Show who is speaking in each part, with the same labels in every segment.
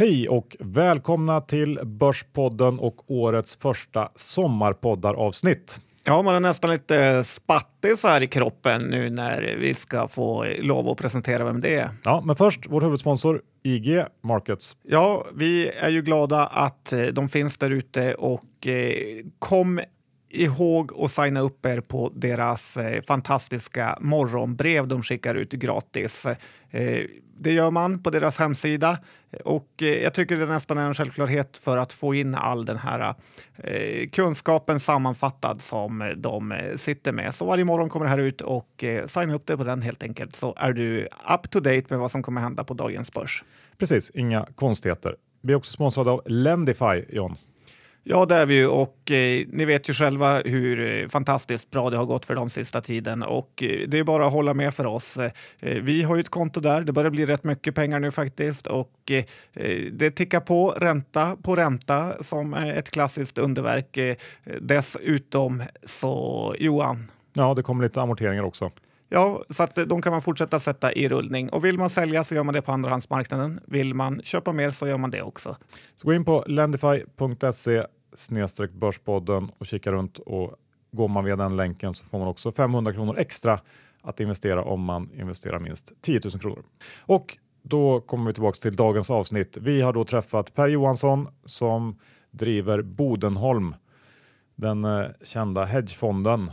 Speaker 1: Hej och välkomna till Börspodden och årets första sommarpoddaravsnitt.
Speaker 2: Ja, man är nästan lite spattis här i kroppen nu när vi ska få lov att presentera vem det är.
Speaker 1: Ja, men först vår huvudsponsor IG Markets.
Speaker 2: Ja, vi är ju glada att eh, de finns där ute och eh, kom ihåg att signa upp er på deras eh, fantastiska morgonbrev de skickar ut gratis. Eh, det gör man på deras hemsida och eh, jag tycker det nästan en självklarhet för att få in all den här eh, kunskapen sammanfattad som de eh, sitter med. Så varje morgon kommer det här ut och eh, signa upp dig på den helt enkelt så är du up to date med vad som kommer hända på dagens börs.
Speaker 1: Precis, inga konstigheter. Vi är också sponsrade av Lendify, John.
Speaker 2: Ja, det är vi ju och eh, ni vet ju själva hur eh, fantastiskt bra det har gått för dem sista tiden och eh, det är bara att hålla med för oss. Eh, vi har ju ett konto där, det börjar bli rätt mycket pengar nu faktiskt och eh, det tickar på ränta på ränta som ett klassiskt underverk. Eh, dessutom så, Johan.
Speaker 1: Ja, det kommer lite amorteringar också.
Speaker 2: Ja, så att de kan man fortsätta sätta i rullning. Och vill man sälja så gör man det på andrahandsmarknaden. Vill man köpa mer så gör man det också.
Speaker 1: Så gå in på lendify.se snedstreck börspodden och kika runt och går man via den länken så får man också 500 kronor extra att investera om man investerar minst 10 000 kronor. Och då kommer vi tillbaka till dagens avsnitt. Vi har då träffat Per Johansson som driver Bodenholm, den eh, kända hedgefonden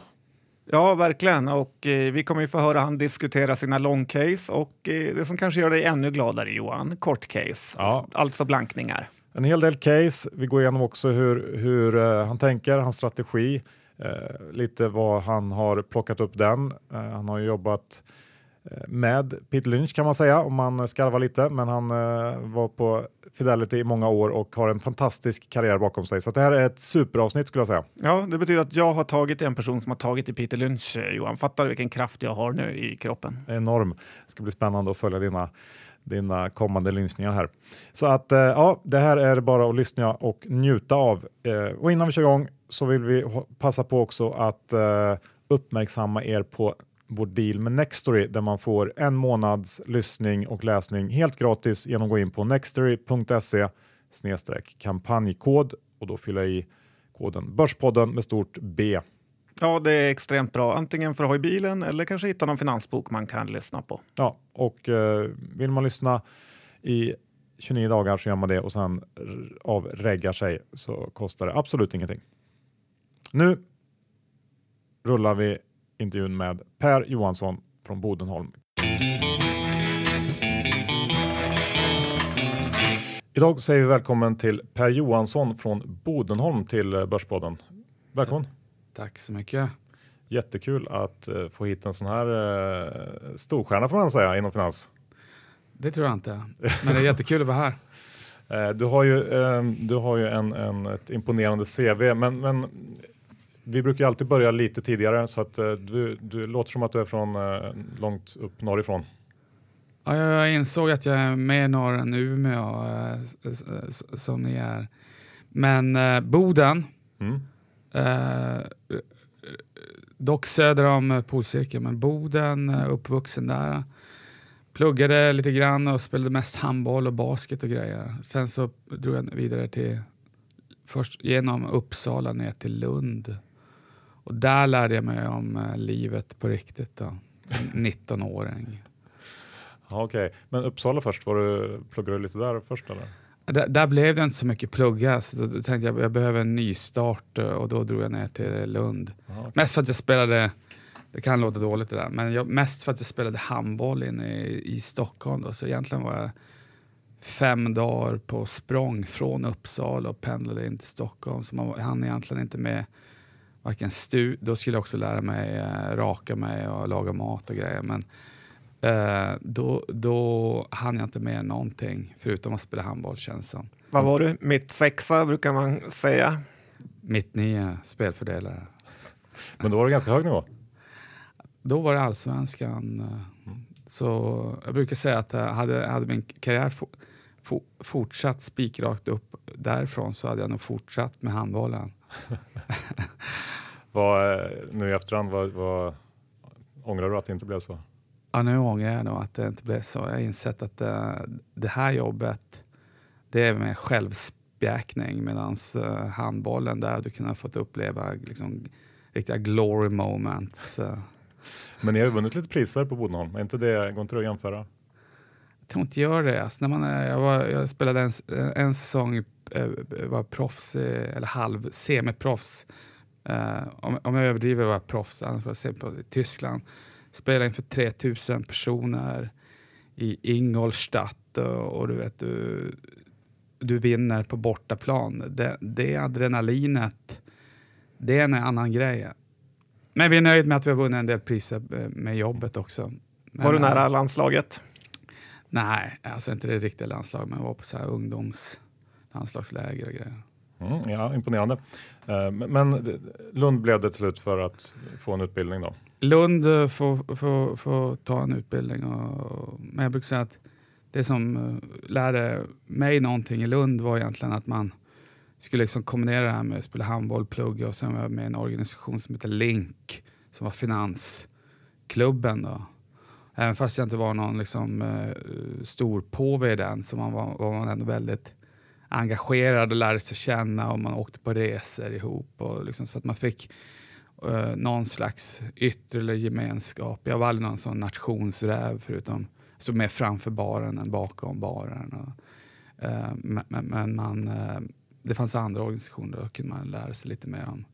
Speaker 2: Ja, verkligen. Och eh, vi kommer ju få höra han diskutera sina long case och eh, det som kanske gör dig ännu gladare Johan, kort case.
Speaker 1: Ja.
Speaker 2: Alltså blankningar.
Speaker 1: En hel del case. Vi går igenom också hur, hur eh, han tänker, hans strategi, eh, lite vad han har plockat upp den. Eh, han har ju jobbat med Peter Lynch kan man säga om man skarvar lite, men han var på Fidelity i många år och har en fantastisk karriär bakom sig. Så det här är ett superavsnitt skulle jag säga.
Speaker 2: Ja, det betyder att jag har tagit en person som har tagit i Peter Lynch, Johan. Fattar du vilken kraft jag har nu i kroppen?
Speaker 1: Enorm. Det ska bli spännande att följa dina dina kommande lyssningar här. Så att eh, ja, det här är bara att lyssna och njuta av. Eh, och innan vi kör igång så vill vi passa på också att eh, uppmärksamma er på vår deal med Nextory där man får en månads lyssning och läsning helt gratis genom att gå in på nextory.se kampanjkod och då fylla i koden Börspodden med stort B.
Speaker 2: Ja, det är extremt bra. Antingen för att ha i bilen eller kanske hitta någon finansbok man kan lyssna på.
Speaker 1: Ja, och eh, vill man lyssna i 29 dagar så gör man det och sen avreggar sig så kostar det absolut ingenting. Nu rullar vi intervjun med Per Johansson från Bodenholm. Idag säger vi välkommen till Per Johansson från Bodenholm till eh, Börspodden. Välkommen!
Speaker 3: Tack så mycket.
Speaker 1: Jättekul att uh, få hit en sån här uh, storstjärna får man säga inom finans.
Speaker 3: Det tror jag inte, men det är jättekul att vara här.
Speaker 1: Uh, du har ju, du har ju en, en, ett imponerande CV, men, men vi brukar alltid börja lite tidigare så att du, du låter som att du är från långt upp norrifrån.
Speaker 3: Ja, jag insåg att jag är mer norr än Umeå som ni är. Men Boden, mm. Eh, dock söder om polcirkeln, men Boden, eh, uppvuxen där. Pluggade lite grann och spelade mest handboll och basket och grejer. Sen så drog jag vidare till, först genom Uppsala ner till Lund. Och där lärde jag mig om eh, livet på riktigt då, som 19-åring.
Speaker 1: Okej, okay. men Uppsala först, var du, pluggade du lite där först eller?
Speaker 3: Där, där, blev det inte så mycket plugga, så då, tänkte jag jag behöver en ny start och då drog jag ner till Lund. Aha, okay. Mest för att jag spelade, det kan låta dåligt det där, men jag, mest för att jag spelade handboll inne i, i Stockholm. Då, så egentligen var jag fem dagar på språng från Uppsala och pendlade in till Stockholm. Så man hann egentligen inte med varken stu... Då skulle jag också lära mig äh, raka mig och laga mat och grejer. Men Eh, då, då hann jag inte med någonting förutom att spela handboll känns som.
Speaker 2: Vad var du? Mitt sexa brukar man säga.
Speaker 3: Mitt nio spelfördelare.
Speaker 1: Men då var det ganska hög nivå?
Speaker 3: Då var det allsvenskan. Så jag brukar säga att hade, hade min karriär for, for, fortsatt spikrakt upp därifrån så hade jag nog fortsatt med handbollen.
Speaker 1: vad, eh, nu i efterhand, vad, vad, ångrar du att det inte blev så?
Speaker 3: Ja, nu ångrar jag nog att det inte blev så. Jag har insett att det, det här jobbet, det är med självspäkning medan uh, handbollen där du kunnat fått uppleva liksom, riktiga glory moments. Uh.
Speaker 4: Men ni har ju vunnit lite priser på Bodenholm, är inte det, går inte det att jämföra?
Speaker 3: Jag tror inte gör det. Alltså, när man, jag, var, jag spelade en, en säsong, var proffs, eller halv semiproffs. Uh, om, om jag överdriver var jag proffs, annars var jag på, i Tyskland. Spelade inför 3000 personer i Ingolstadt och, och du vet, du, du vinner på bortaplan. Det, det adrenalinet, det är en annan grej. Men vi är nöjda med att vi har vunnit en del priser eh, med jobbet också. Men,
Speaker 2: var du nära landslaget?
Speaker 3: Nej, alltså inte det riktiga landslaget, men jag var på så här ungdomslandslagsläger och grejer.
Speaker 4: Mm, ja, imponerande. Eh, men Lund blev det till slut för att få en utbildning då?
Speaker 3: Lund eh, får, får, får ta en utbildning. Och, men jag brukar säga att det som eh, lärde mig någonting i Lund var egentligen att man skulle liksom kombinera det här med att spela handboll, plugga och sen var jag med i en organisation som heter Link som var finansklubben. Då. Även fast jag inte var någon liksom, uh, stor påve i den så man var, var man ändå väldigt engagerad och lärde sig känna och man åkte på resor ihop. Och liksom, så att man fick uh, någon slags yttre gemenskap. Jag var aldrig någon sån nationsräv förutom stod mer framför baren än bakom baren. Och, uh, men, men, man, uh, det fanns andra organisationer då kunde man lära sig lite mer om.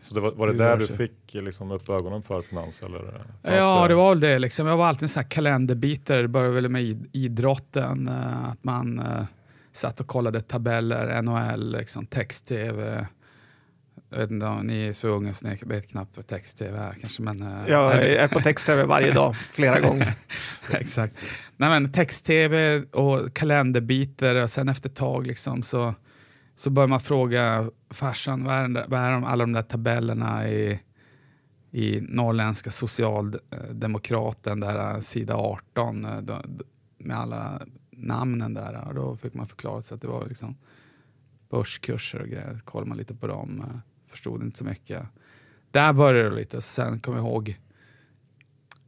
Speaker 4: Så det var, var det där du fick liksom upp ögonen för finans? Eller
Speaker 3: ja, det? var väl det. Liksom. Jag var alltid en sån kalenderbitare. Det började väl med idrotten. Att man satt och kollade tabeller, NHL, liksom, text-tv. Jag vet inte ni är så unga så ni vet knappt vad text-tv är kanske. Men,
Speaker 2: eh, jag är på text-tv varje dag, flera gånger.
Speaker 3: Exakt. Nej, men text-tv och kalenderbitar och sen efter ett tag liksom så, så börjar man fråga farsan vad är, vad är alla de där tabellerna i, i norrländska socialdemokraten, där eh, sida 18 eh, med alla namnen där. Och då fick man förklara sig att det var liksom börskurser och grejer. Kollade man lite på dem, förstod inte så mycket. Där började det lite. Sen kom jag ihåg,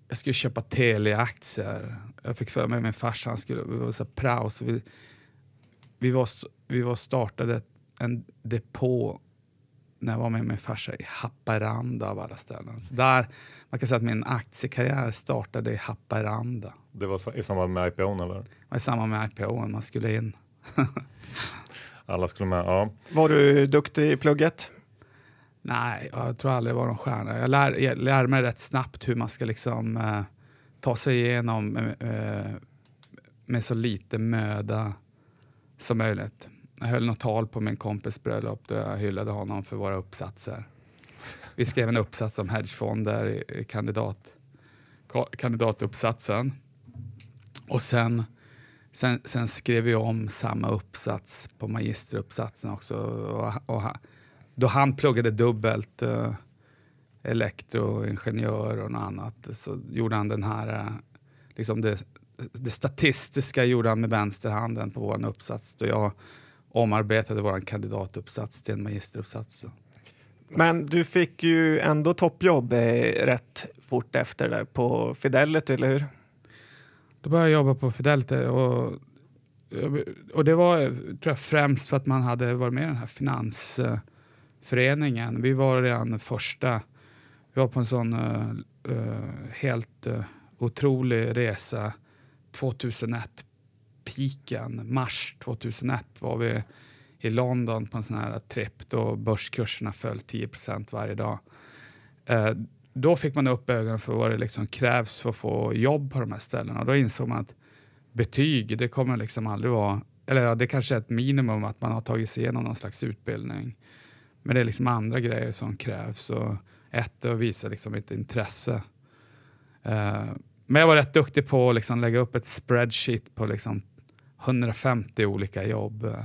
Speaker 3: jag skulle köpa Telia-aktier. Jag fick följa med min farsa, han skulle, vi var så prao, så vi, vi, var, vi var startade en depå när jag var med min farsa i Haparanda av alla ställen. Så där, man kan säga att min aktiekarriär startade i Haparanda.
Speaker 4: Det var i samband med IPO eller? Det
Speaker 3: var i samband med IPO, man skulle in.
Speaker 4: alla skulle med, ja.
Speaker 2: Var du duktig i plugget?
Speaker 3: Nej, jag tror aldrig jag var någon stjärna. Jag lär, jag lär mig rätt snabbt hur man ska liksom eh, ta sig igenom eh, eh, med så lite möda som möjligt. Jag höll något tal på min kompis bröllop där jag hyllade honom för våra uppsatser. Vi skrev en uppsats om hedgefonder i kandidat, kandidatuppsatsen. Och sen, sen, sen skrev vi om samma uppsats på magisteruppsatsen också. Och, och, då han pluggade dubbelt, uh, elektroingenjör och något annat, så gjorde han den här, uh, liksom det, det statistiska gjorde han med vänsterhanden på vår uppsats. Då jag omarbetade vår kandidatuppsats till en magisteruppsats.
Speaker 2: Men du fick ju ändå toppjobb eh, rätt fort efter där på Fidelity, eller hur?
Speaker 3: Då började jag jobba på Fidelity och, och det var tror jag, främst för att man hade varit med i den här Föreningen, Vi var redan första, vi var på en sån uh, uh, helt uh, otrolig resa 2001 piken, mars 2001 var vi i London på en sån här tripp då börskurserna föll 10% varje dag. Eh, då fick man upp ögonen för vad det liksom krävs för att få jobb på de här ställena. Och då insåg man att betyg, det kommer liksom aldrig vara, eller ja, det kanske är ett minimum att man har tagit sig igenom någon slags utbildning. Men det är liksom andra grejer som krävs. Och ett är att visa liksom ett intresse. Eh, men jag var rätt duktig på att liksom lägga upp ett spreadsheet på liksom 150 olika jobb eh,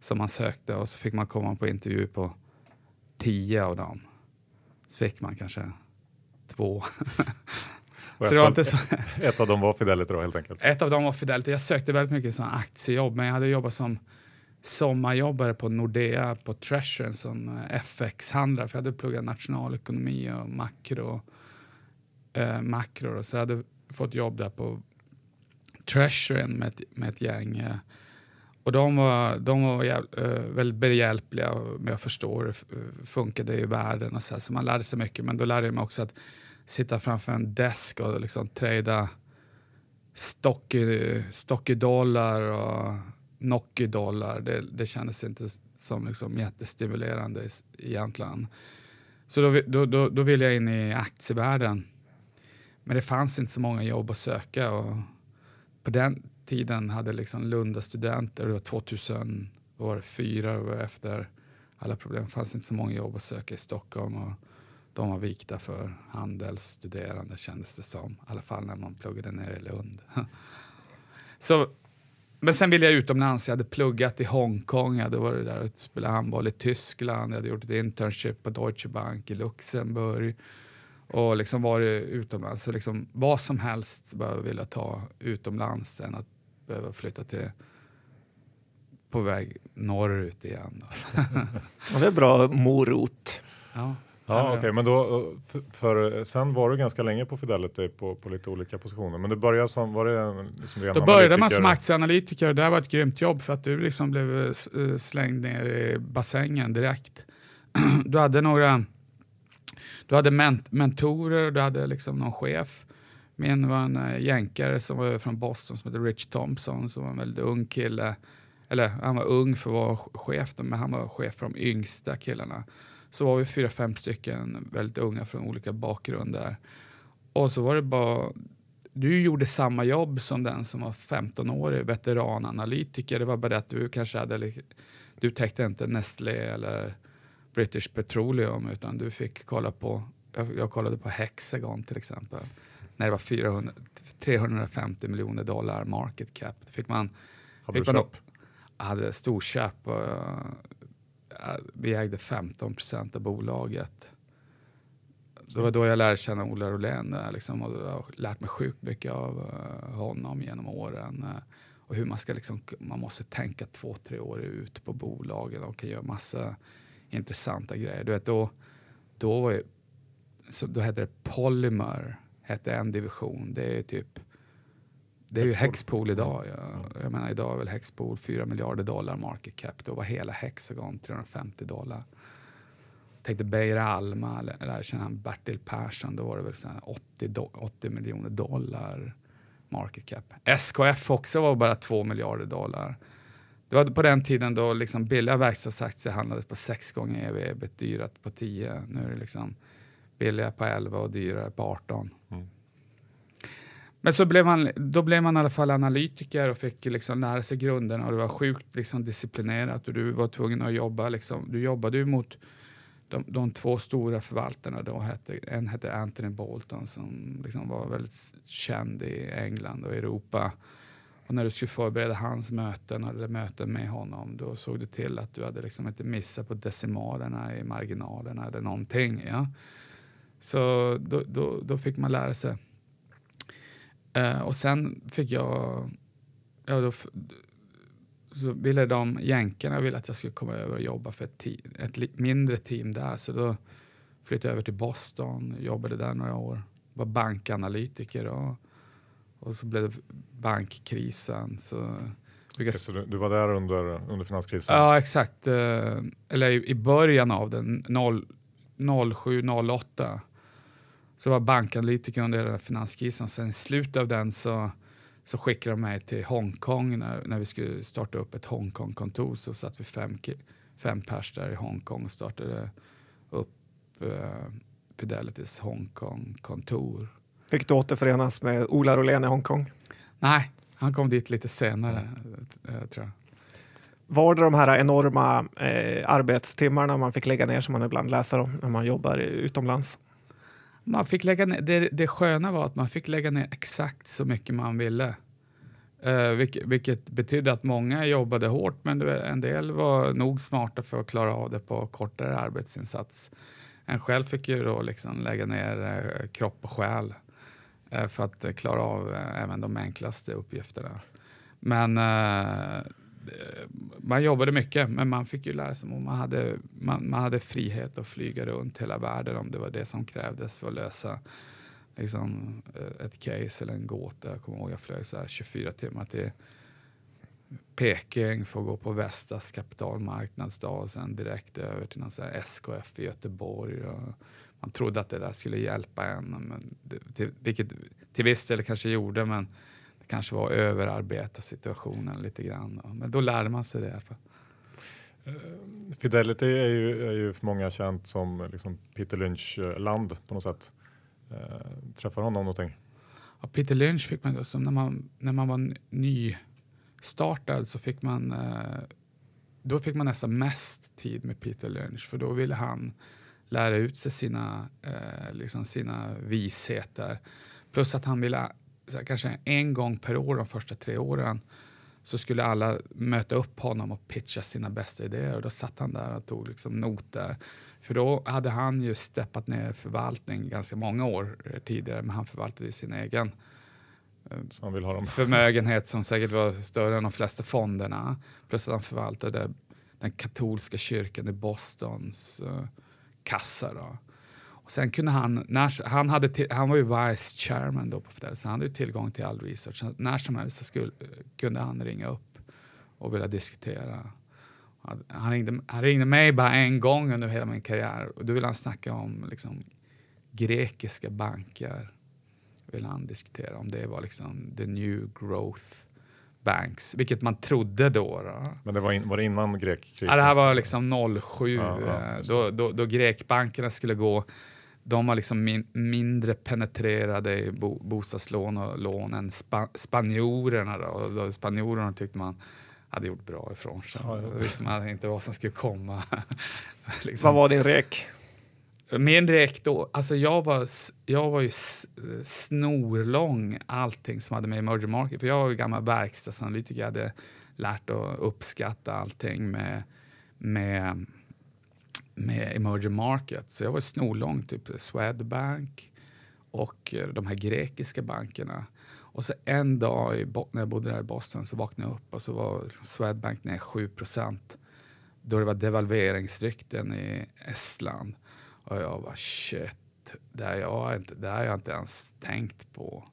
Speaker 3: som man sökte och så fick man komma på intervju på 10 av dem. Så fick man kanske två.
Speaker 4: så det var inte så... ett av dem var Fidelity då helt enkelt?
Speaker 3: Ett av dem var Fidelity. Jag sökte väldigt mycket aktiejobb men jag hade jobbat som sommarjobbare på Nordea på Treasure som eh, FX-handlare för jag hade pluggat nationalekonomi och makro. Eh, makro så jag hade fått jobb där på Treasury med ett, med ett gäng. Eh, och de var, de var jäv, eh, väldigt behjälpliga med att förstå hur det funkade i världen. Och så, här. så man lärde sig mycket, men då lärde jag mig också att sitta framför en desk och liksom trada i dollar och Nocky dollar. Det, det kändes inte som liksom jättestimulerande egentligen. Så då, då, då, då ville jag in i aktievärlden. Men det fanns inte så många jobb att söka. Och på den tiden hade liksom Lunda studenter, det var 2004 och efter alla problem, det fanns inte så många jobb att söka i Stockholm. Och de var vikta för handelsstuderande kändes det som. I alla fall när man pluggade ner i Lund. så, men sen ville jag utomlands. Jag hade pluggat i Hongkong, jag hade varit där och spelat handboll i Tyskland, jag hade gjort ett internship på Deutsche Bank i Luxemburg och liksom varit utomlands. Så liksom vad som helst bara vilja ta utomlands än att behöva flytta till på väg norrut igen.
Speaker 2: det är bra morot.
Speaker 4: Ja. Ja, okej, okay. men då för, för, sen var du ganska länge på Fidelity på, på lite olika positioner. Men du började som, var det liksom
Speaker 3: Då började man som aktieanalytiker och det var ett grymt jobb för att du liksom blev eh, eh, slängd ner i bassängen direkt. du hade några, du hade ment mentorer, du hade liksom någon chef. Min var en jänkare som var från Boston som hette Rich Thompson som var en väldigt ung kille. Eller han var ung för att vara chef, men han var chef för de yngsta killarna så var vi fyra, fem stycken väldigt unga från olika bakgrunder. Och så var det bara, du gjorde samma jobb som den som var 15-årig veterananalytiker. Det var bara det att du kanske hade, du täckte inte Nestlé eller British Petroleum utan du fick kolla på, jag, jag kollade på Hexagon till exempel. När det var 400, 350 miljoner dollar market cap. Då fick man,
Speaker 4: hade fick du köp?
Speaker 3: hade storköp. Och, vi ägde 15 procent av bolaget. Det var då jag lärde känna Ola Rolén liksom, och jag har lärt mig sjukt mycket av uh, honom genom åren. Och hur man ska liksom, man måste tänka två, tre år ut på bolagen och kan göra massa intressanta grejer. Du vet, då, då, var ju, så då hette det Polymer, hette en division. Det är typ det är ju Hexpool idag. Ja. Jag menar, idag är väl Hexpool 4 miljarder dollar market cap. Då var hela Hexagon 350 dollar. tänkte Beijer Alma, eller känner han Bertil Persson, då var det väl 80, 80 miljoner dollar market cap. SKF också var bara 2 miljarder dollar. Det var på den tiden då liksom billiga verkstadsaktier handlades på 6 gånger ev ebit, dyrat på 10. Nu är det liksom billiga på 11 och dyrare på 18. Men så blev man, då blev man i alla fall analytiker och fick liksom lära sig grunderna och det var sjukt liksom disciplinerat och du var tvungen att jobba. Liksom, du jobbade ju mot de, de två stora förvaltarna. Då hette, en hette Anthony Bolton som liksom var väldigt känd i England och Europa. Och när du skulle förbereda hans möten eller möten med honom då såg du till att du hade liksom inte missat på decimalerna i marginalerna eller någonting. Ja? Så då, då, då fick man lära sig. Uh, och sen fick jag, ja, då, så ville de, jänkarna ville att jag skulle komma över och jobba för ett, team, ett mindre team där. Så då flyttade jag över till Boston, jobbade där några år, var bankanalytiker och, och så blev det bankkrisen. Så,
Speaker 4: okay, så du, du, var där under, under finanskrisen?
Speaker 3: Ja, exakt. Uh, eller i, i, början av den, 07, 08 så var bankanalytiker under hela finanskrisen. Sen i slutet av den så, så skickade de mig till Hongkong när, när vi skulle starta upp ett Hongkong-kontor. Så satt vi fem, fem pers där i Hongkong och startade upp uh, Fidelitys Hongkong-kontor.
Speaker 2: Fick du återförenas med Ola Rolén i Hongkong?
Speaker 3: Nej, han kom dit lite senare. Mm. tror jag.
Speaker 2: Var det de här enorma eh, arbetstimmarna man fick lägga ner som man ibland läser om när man jobbar utomlands?
Speaker 3: Man fick lägga ner, det, det sköna var att man fick lägga ner exakt så mycket man ville. Eh, uh, vilket, vilket betydde att många jobbade hårt men en del var nog smarta för att klara av det på kortare arbetsinsats. En själv fick ju då liksom lägga ner uh, kropp och själ uh, för att klara av även de enklaste uppgifterna. Men Eh, Eh, man jobbade mycket, men man fick ju lära sig. Man hade, man, man hade frihet att flyga runt hela världen om det var det som krävdes för att lösa liksom, eh, ett case eller en gåta. Jag kommer ihåg jag flög så 24 timmar till Peking för att gå på Vestas kapitalmarknadsdag och sen direkt över till någon så SKF i Göteborg. Och man trodde att det där skulle hjälpa en, men det, till, vilket till viss del kanske gjorde, men kanske var att överarbeta situationen lite grann. Men då lärde man sig det i alla fall.
Speaker 4: Fidelity är ju, är ju för många känt som liksom Peter Lynch-land på något sätt. Eh, träffar honom någonting?
Speaker 3: Ja, Peter Lynch fick man som när man, när man var nystartad så fick man eh, då fick man nästan mest tid med Peter Lynch för då ville han lära ut sig sina, eh, liksom sina visheter. Plus att han ville, här, kanske en gång per år de första tre åren, så skulle alla möta upp honom och pitcha sina bästa idéer. Och då satt han där och tog liksom noter. För då hade han ju steppat ner förvaltning ganska många år tidigare, men han förvaltade sin egen
Speaker 4: dem.
Speaker 3: förmögenhet som säkert var större än de flesta fonderna. Plus att han förvaltade den katolska kyrkan i Bostons uh, kassa. Då. Och sen kunde han, när, han, hade till, han var ju vice chairman då på Fidelity, så han hade tillgång till all research. Så när som helst skulle, kunde han ringa upp och vilja diskutera. Han ringde, han ringde mig bara en gång under hela min karriär och då ville han snacka om liksom, grekiska banker. Vill han diskutera om det var liksom the new growth banks, vilket man trodde då. då.
Speaker 4: Men det var, in, var det innan grekkrisen?
Speaker 3: Ja, det här var liksom 07, ja, ja, då, då, då grekbankerna skulle gå de var liksom min, mindre penetrerade i bo, bostadslån och lån än spa, spanjorerna. Då. Och då, spanjorerna tyckte man hade gjort bra ifrån sig. Ja, ja. Då visste man inte vad som skulle komma.
Speaker 2: liksom. Vad var din rek?
Speaker 3: Min rek då, alltså jag var, jag var ju snorlång allting som hade med emerging market, för jag var ju gammal verkstadsanalytiker, jag hade lärt att uppskatta allting med, med med emerging markets. Så jag var snorlång, typ Swedbank och eh, de här grekiska bankerna. Och så en dag i, när jag bodde där i Boston så vaknade jag upp och så var liksom Swedbank ner 7% då det var devalveringsrykten i Estland. Och jag var shit, det här, jag inte, det här har jag inte ens tänkt på.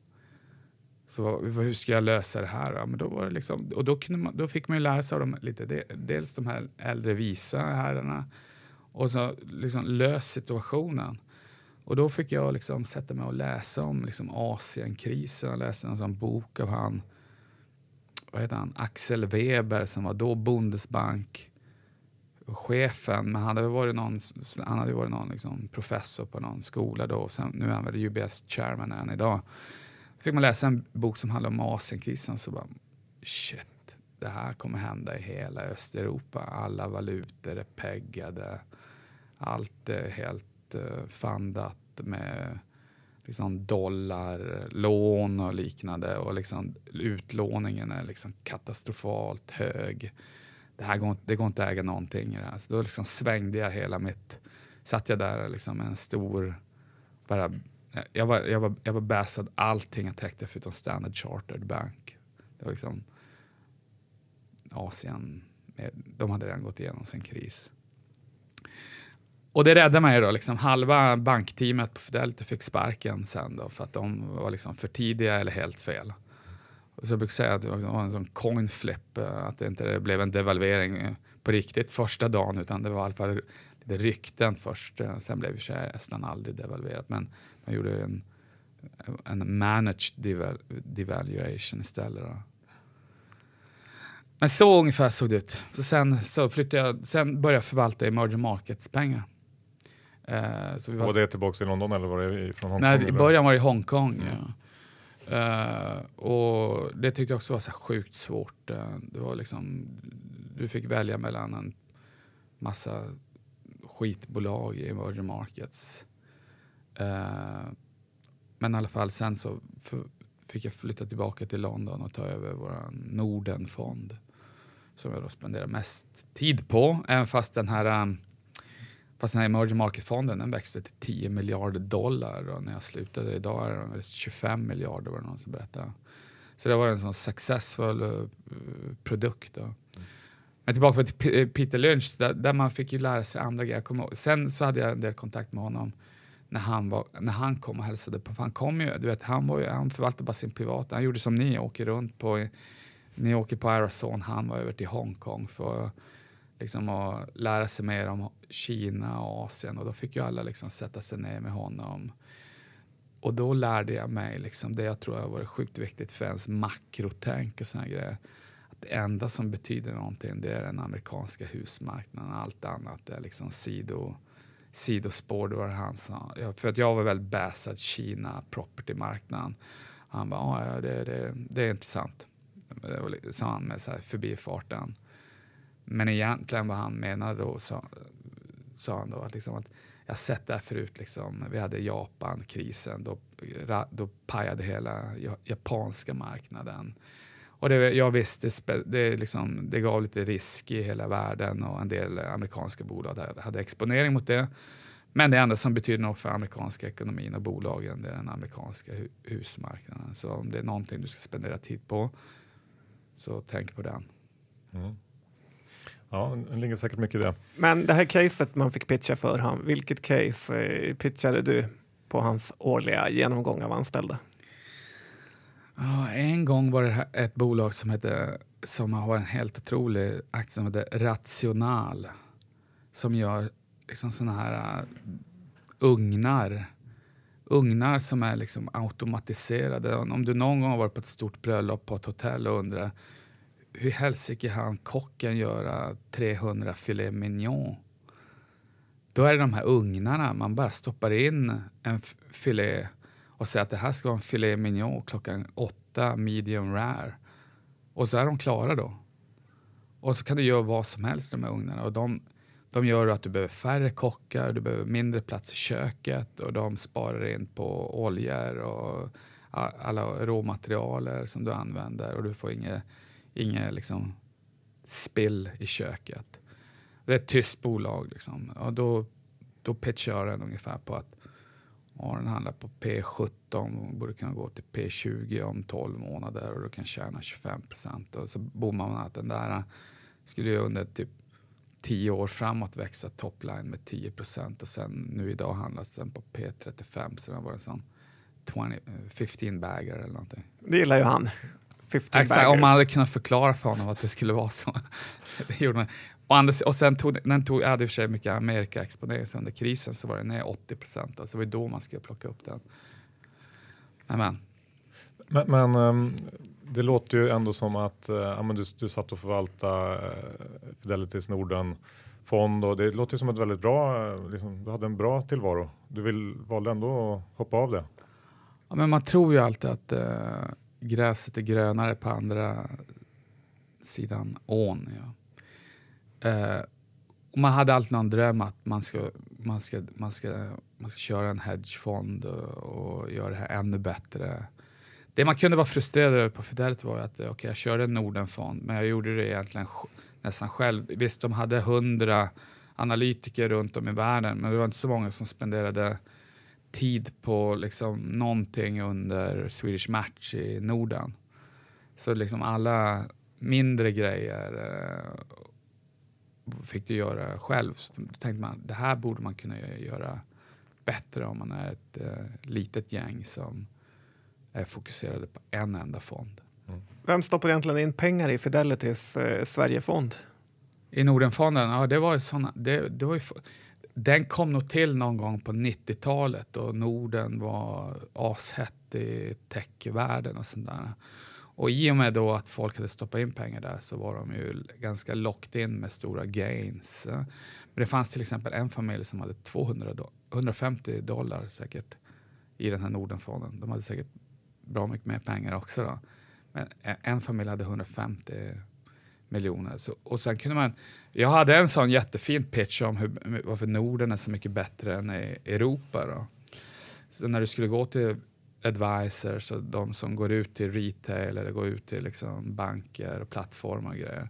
Speaker 3: Så hur ska jag lösa det här? Men då var det liksom, och då, kunde man, då fick man ju lära sig av dem lite, dels de här äldre visa herrarna och så liksom lös situationen. Och då fick jag liksom sätta mig och läsa om liksom Asienkrisen. Jag läste en sån bok av han, vad heter han, Axel Weber som var då Bundesbank chefen, men han hade varit någon, han hade varit någon liksom professor på någon skola då. Sen, nu är han väl UBS chairman än idag. fick man läsa en bok som handlar om Asienkrisen så bara shit, det här kommer hända i hela Östeuropa. Alla valutor är peggade allt är helt uh, fundat med liksom dollarlån och liknande och liksom utlåningen är liksom katastrofalt hög. Det här går, det går inte att äga någonting i det här. Så då liksom svängde jag hela mitt, satt jag där liksom med en stor, bara, jag var, jag var, jag var bäsad allting jag täckte förutom Standard Chartered Bank. Det var liksom Asien, de hade redan gått igenom sin kris. Och det räddade mig då. Liksom, halva bankteamet på Fidelity fick sparken sen då för att de var liksom för tidiga eller helt fel. Och så jag brukar säga att det var liksom en sån coin flip, eh, att det inte blev en devalvering eh, på riktigt första dagen utan det var i alla fall lite rykten först. Eh, sen blev ju Estland aldrig devalverat men de gjorde en, en managed deval devaluation istället. Då. Men så ungefär såg det ut. Så sen, så flyttade jag, sen började jag förvalta emerging markets pengar.
Speaker 4: Uh, var... var det tillbaka i London eller var det från Hongkong?
Speaker 3: Nej, i början var det i Hongkong. Mm. Ja. Uh, och det tyckte jag också var så sjukt svårt. Uh, det var liksom, du fick välja mellan en massa skitbolag i emerging markets. Uh, men i alla fall sen så fick jag flytta tillbaka till London och ta över vår Nordenfond som jag då spenderar mest tid på. Även fast den här um, Fast den här emerging market-fonden den växte till 10 miljarder dollar och när jag slutade idag är den 25 miljarder var det någon som berättade. Så det var en sån successful uh, eh, produkt. Då. Mm. Men tillbaka till eh, Peter Lynch, där, där, man fick ju lära sig andra grejer. Sen så hade jag en del kontakt med honom när han, var, när han kom och hälsade på. För han kom ju, du vet, han, var ju, han förvaltade bara sin privata, han gjorde som ni, åker runt på ni åker på Arizona, han var över till Hongkong för liksom, att lära sig mer om Kina och Asien och då fick ju alla liksom sätta sig ner med honom. Och då lärde jag mig liksom, det jag tror har varit sjukt viktigt för ens makrotänk och såna grejer. Att det enda som betyder någonting det är den amerikanska husmarknaden. Allt annat är liksom sido, sidospår. Det var det han sa. För att jag var väldigt bäsad Kina property-marknaden. Han bara, ja det, det, det är intressant. Det sa han med så här förbifarten. Men egentligen vad han menade då sa, sa han då att, liksom att jag sett det här förut. Liksom. Vi hade Japan-krisen. Då, då pajade hela japanska marknaden. Och det, jag visste, det, liksom, det gav lite risk i hela världen och en del amerikanska bolag hade exponering mot det. Men det enda som betyder något för amerikanska ekonomin och bolagen det är den amerikanska husmarknaden. Så om det är någonting du ska spendera tid på så tänk på den. Mm.
Speaker 4: Ja, det ligger säkert mycket i det.
Speaker 2: Men det här caset man fick pitcha för han, vilket case eh, pitchade du på hans årliga genomgång av anställda?
Speaker 3: Ja, en gång var det ett bolag som, hette, som har en helt otrolig aktie som heter Rational som gör liksom såna här uh, ugnar. Ugnar som är liksom automatiserade. Om du någon gång har varit på ett stort bröllop på ett hotell och undrar hur helsike han kocken göra 300 filet mignon? Då är det de här ugnarna, man bara stoppar in en filé och säger att det här ska vara en filet mignon klockan åtta, medium rare. Och så är de klara då. Och så kan du göra vad som helst de här ugnarna. Och de, de gör att du behöver färre kockar, du behöver mindre plats i köket och de sparar in på oljor och alla råmaterialer som du använder och du får inget inget liksom, spill i köket. Det är ett tyst bolag. Liksom. Och då, då pitchar jag den ungefär på att ja, den handlar på P17 och borde kunna gå till P20 om 12 månader och du kan tjäna 25 procent. Och så bommar man att den där skulle ju under typ 10 år framåt växa topline med 10 procent och sen nu idag handlas den på P35 så den var en sån 20, 15 eh, bagger eller någonting.
Speaker 2: Det gillar ju han.
Speaker 3: Exakt, om man hade kunnat förklara för honom att det skulle vara så. det gjorde man. Och, andra, och sen tog den tog, jag hade i och för sig mycket Amerika-exponering, så under krisen så var den ner 80 procent. Alltså det var då man skulle plocka upp den. Amen.
Speaker 4: Men, men um, det låter ju ändå som att uh, ja, men du, du satt och förvaltade uh, Fidelities Norden fond och det låter ju som ett väldigt bra, uh, liksom, du hade en bra tillvaro. Du vill, valde ändå att hoppa av det.
Speaker 3: Ja, men man tror ju alltid att uh, gräset är grönare på andra sidan ån. Ja. Eh, och man hade alltid någon dröm att man ska, man ska, man ska, man ska köra en hedgefond och, och göra det här ännu bättre. Det man kunde vara frustrerad över på Fidelity var att eh, okay, jag körde en Nordenfond, men jag gjorde det egentligen nästan själv. Visst, de hade hundra analytiker runt om i världen, men det var inte så många som spenderade tid på liksom någonting under Swedish Match i Norden. Så liksom alla mindre grejer eh, fick du göra själv. Så då tänkte man det här borde man kunna göra bättre om man är ett eh, litet gäng som är fokuserade på en enda fond.
Speaker 2: Mm. Vem stoppar egentligen in pengar i Fidelitys eh, Sverigefond?
Speaker 3: I Nordenfonden? Ja, det var, såna, det, det var ju, den kom nog till någon gång på 90-talet och Norden var ashett i techvärlden och sånt där. Och i och med då att folk hade stoppat in pengar där så var de ju ganska locked in med stora gains. Men det fanns till exempel en familj som hade 200 do 150 dollar säkert i den här Nordenfonden. De hade säkert bra mycket mer pengar också då. Men e- en familj hade 150 miljoner. Så, och sen kunde man, jag hade en sån jättefin pitch om hur, varför Norden är så mycket bättre än Europa. Då. Så när du skulle gå till advisors och de som går ut till retail eller går ut till liksom banker och plattformar och grejer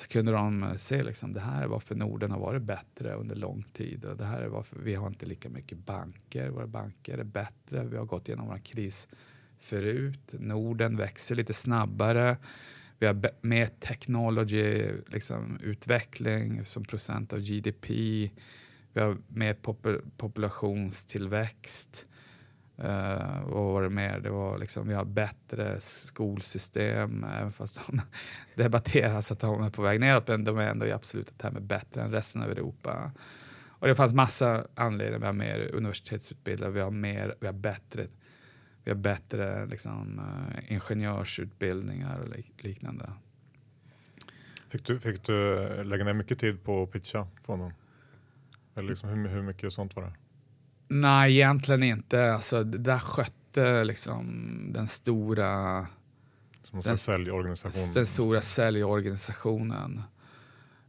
Speaker 3: så kunde de eh, se liksom det här är varför Norden har varit bättre under lång tid och det här är varför vi har inte lika mycket banker. Våra banker är bättre. Vi har gått igenom vår kris förut. Norden växer lite snabbare. Vi har mer technology, liksom, utveckling som procent av GDP. Vi har mer popul populationstillväxt. Uh, vad var det mer? Det var liksom, vi har bättre skolsystem, även fast de debatteras att de är på väg neråt, men de är ändå i absoluta termer bättre än resten av Europa. Och det fanns massa anledningar. Vi har mer universitetsutbildade, vi har, mer, vi har bättre, vi har bättre liksom, uh, ingenjörsutbildningar och lik, liknande.
Speaker 4: Fick du, fick du lägga ner mycket tid på att pitcha fonden? Eller liksom, hur, hur mycket sånt var det?
Speaker 3: Nej, egentligen inte. Alltså, det där skötte liksom den stora
Speaker 4: den, säljorganisation.
Speaker 3: den stora säljorganisationen.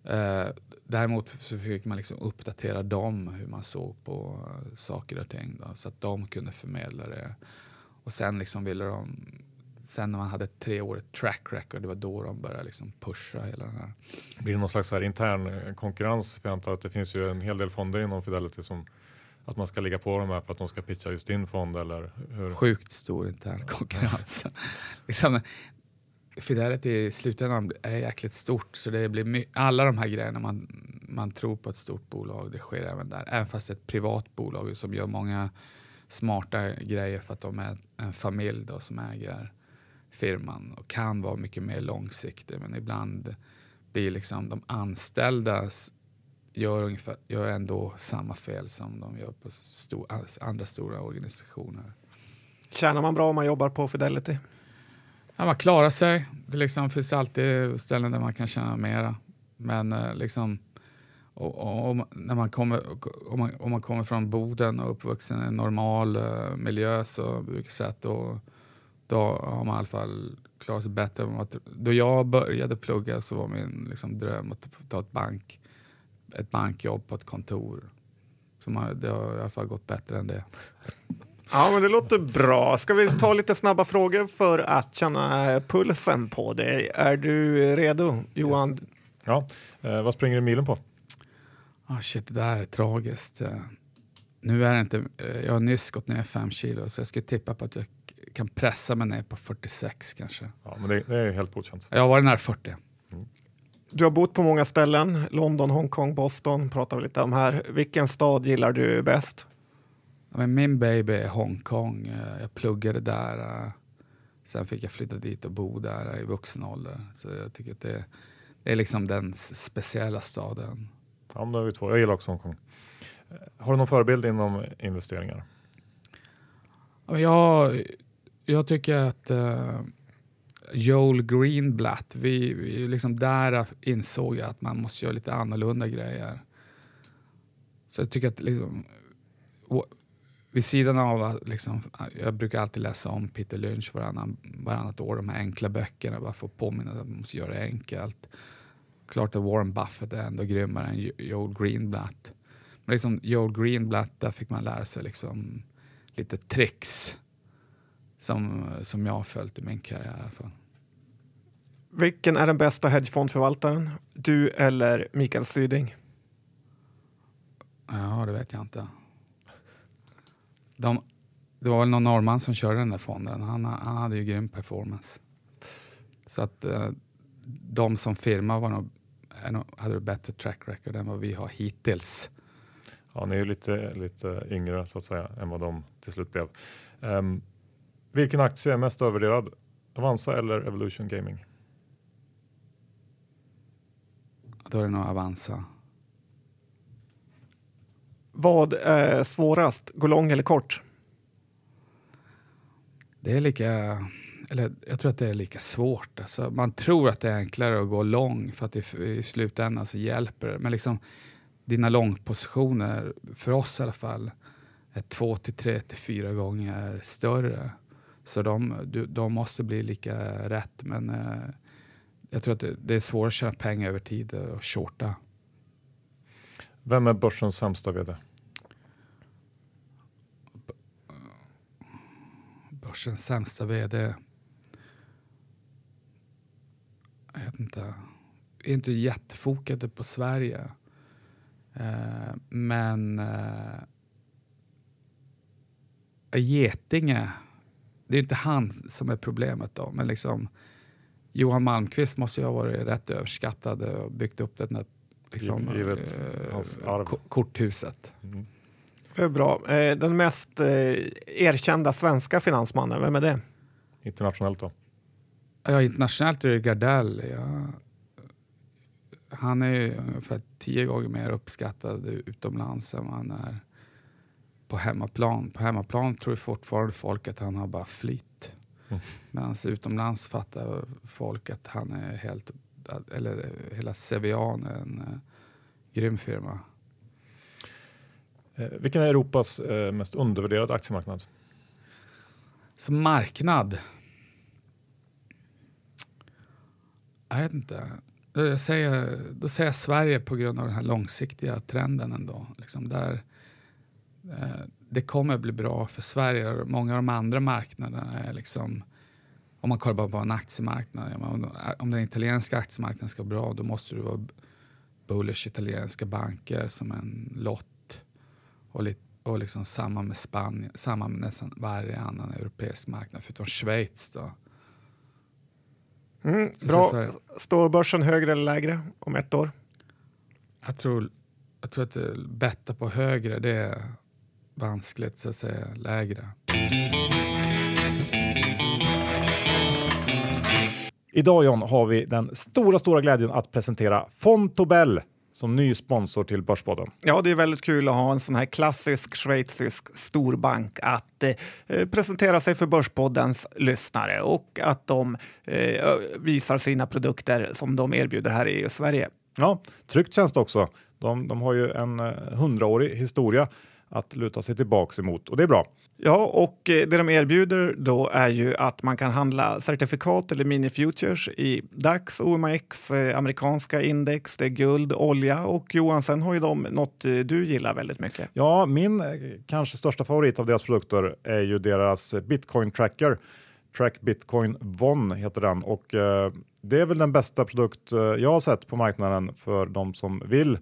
Speaker 3: Eh, däremot så fick man liksom uppdatera dem hur man såg på saker och ting då, så att de kunde förmedla det. Och sen liksom ville de sen när man hade ett treårigt track record, det var då de började liksom pusha hela den här.
Speaker 4: Blir det någon slags här intern eh, konkurrens? För jag antar att det finns ju en hel del fonder inom Fidelity som att man ska ligga på dem här för att de ska pitcha just din fond eller hur?
Speaker 3: Sjukt stor intern konkurrens. liksom, Fidelity i slutändan är jäkligt stort så det blir alla de här grejerna man, man tror på ett stort bolag, det sker även där. Även fast ett privat bolag som gör många smarta grejer för att de är en familj då, som äger firman och kan vara mycket mer långsiktig. Men ibland blir liksom de anställda gör, ungefär, gör ändå samma fel som de gör på stor, andra stora organisationer.
Speaker 2: Tjänar man bra om man jobbar på Fidelity?
Speaker 3: Ja, man klarar sig. Det liksom finns alltid ställen där man kan tjäna mera. Men eh, liksom, och, och, och, när man kommer, om, man, om man kommer från Boden och uppvuxen i en normal uh, miljö så brukar jag säga att då, då har man i alla fall klarat sig bättre. Då jag började plugga så var min liksom, dröm att ta ett bank ett bankjobb på ett kontor. Så man, det har i alla fall gått bättre än det.
Speaker 2: Ja, men det låter bra. Ska vi ta lite snabba frågor för att känna pulsen på dig? Är du redo, Johan? Yes.
Speaker 4: Ja, eh, vad springer du milen på?
Speaker 3: Oh shit, det där är tragiskt. Eh, nu är det inte, eh, jag har nyss gått ner fem kilo så jag skulle tippa på att jag kan pressa mig ner på 46 kanske.
Speaker 4: Ja, men det, det är helt godkänt.
Speaker 3: Jag har varit nära 40. Mm.
Speaker 2: Du har bott på många ställen, London, Hongkong, Boston pratar vi lite om här. Vilken stad gillar du bäst?
Speaker 3: min baby är Hongkong. Eh, jag pluggade där. Sen fick jag flytta dit och bo där i vuxen ålder. Så jag tycker att det, det är liksom den speciella staden.
Speaker 4: Ja, men då är vi två. Jag gillar också Hongkong. Eh, har du någon förebild inom investeringar?
Speaker 3: Jag, jag tycker att eh, Joel Greenblatt, vi, vi liksom där insåg jag att man måste göra lite annorlunda grejer. Så jag tycker att liksom, vid sidan av att liksom, jag brukar alltid läsa om Peter Lynch varannan, varannat år, de här enkla böckerna, bara för att påminna att man måste göra det enkelt. Klart att Warren Buffett är ändå grymmare än Joel Greenblatt. Men liksom Joel Greenblatt, där fick man lära sig liksom lite tricks som, som jag har följt i min karriär. I alla fall.
Speaker 2: Vilken är den bästa hedgefondförvaltaren? Du eller Mikael Syding?
Speaker 3: Ja, det vet jag inte. De, det var väl någon norrman som körde den där fonden. Han, han hade ju grym performance. Så att eh, de som firma var nog, hade bättre track record än vad vi har hittills.
Speaker 4: Ja, ni är ju lite, lite yngre så att säga än vad de till slut blev. Um, vilken aktie är mest övervärderad? Avanza eller Evolution Gaming?
Speaker 3: Då är det nog Avanza.
Speaker 2: Vad är svårast, gå lång eller kort?
Speaker 3: Det är lika, eller jag tror att det är lika svårt. Alltså, man tror att det är enklare att gå lång för att i, i slutändan så hjälper det. Men liksom, dina långpositioner, för oss i alla fall, är två till tre till fyra gånger större. Så de, de måste bli lika rätt. Men eh, jag tror att det, det är svårt att tjäna pengar över tid och shorta.
Speaker 4: Vem är börsens sämsta vd?
Speaker 3: Börsens sämsta vd? Jag vet inte. Vi är inte jättefokade på Sverige. Eh, men eh, Getinge, det är inte han som är problemet då, men liksom Johan Malmqvist måste ju ha varit rätt överskattad och byggt upp det där liksom,
Speaker 4: Givet
Speaker 3: eh, korthuset. Mm.
Speaker 2: Det är bra. Eh, Den mest eh, erkända svenska finansmannen, vem är det?
Speaker 4: Internationellt då?
Speaker 3: Ja, internationellt är det Gardell. Ja. Han är ju ungefär tio gånger mer uppskattad utomlands än han är på hemmaplan. På hemmaplan tror fortfarande folk att han har bara flytt.
Speaker 4: Mm.
Speaker 3: Medan utomlands fattar folk att han är helt, eller hela Cevian är en uh, grym firma.
Speaker 4: Eh, vilken är Europas eh, mest undervärderade aktiemarknad?
Speaker 3: Som marknad? Jag vet inte. Jag säger, då säger jag Sverige på grund av den här långsiktiga trenden ändå. Liksom där, eh, det kommer bli bra för Sverige. Många av de andra marknaderna är liksom om man kollar bara på en aktiemarknad. Om, den italienska aktiemarknaden ska vara bra då måste det vara bullish italienska banker som en lott. Och, li, och liksom samma med Spanien, samma med nästan varje annan europeisk marknad förutom Schweiz. Då.
Speaker 2: Mm, bra. Står börsen högre eller lägre om ett år?
Speaker 3: Jag tror, jag tror att det betta på högre det är vanskligt så att säga lägre.
Speaker 4: Idag John har vi den stora, stora glädjen att presentera Fontobel som ny sponsor till Börspodden.
Speaker 2: Ja, det är väldigt kul att ha en sån här klassisk schweizisk storbank att eh, presentera sig för Börspoddens lyssnare och att de eh, visar sina produkter som de erbjuder här i Sverige.
Speaker 4: Ja, tryggt känns det också. De, de har ju en eh, hundraårig historia att luta sig tillbaks emot och det är bra.
Speaker 2: Ja, och eh, det de erbjuder då är ju att man kan handla certifikat eller mini-futures i DAX, OMX, eh, amerikanska index, det är guld, olja och Johan, sen har ju de något eh, du gillar väldigt mycket.
Speaker 4: Ja, min kanske största favorit av deras produkter är ju deras Bitcoin tracker. Track Bitcoin Von heter den och eh, det är väl den bästa produkt eh, jag har sett på marknaden för de som vill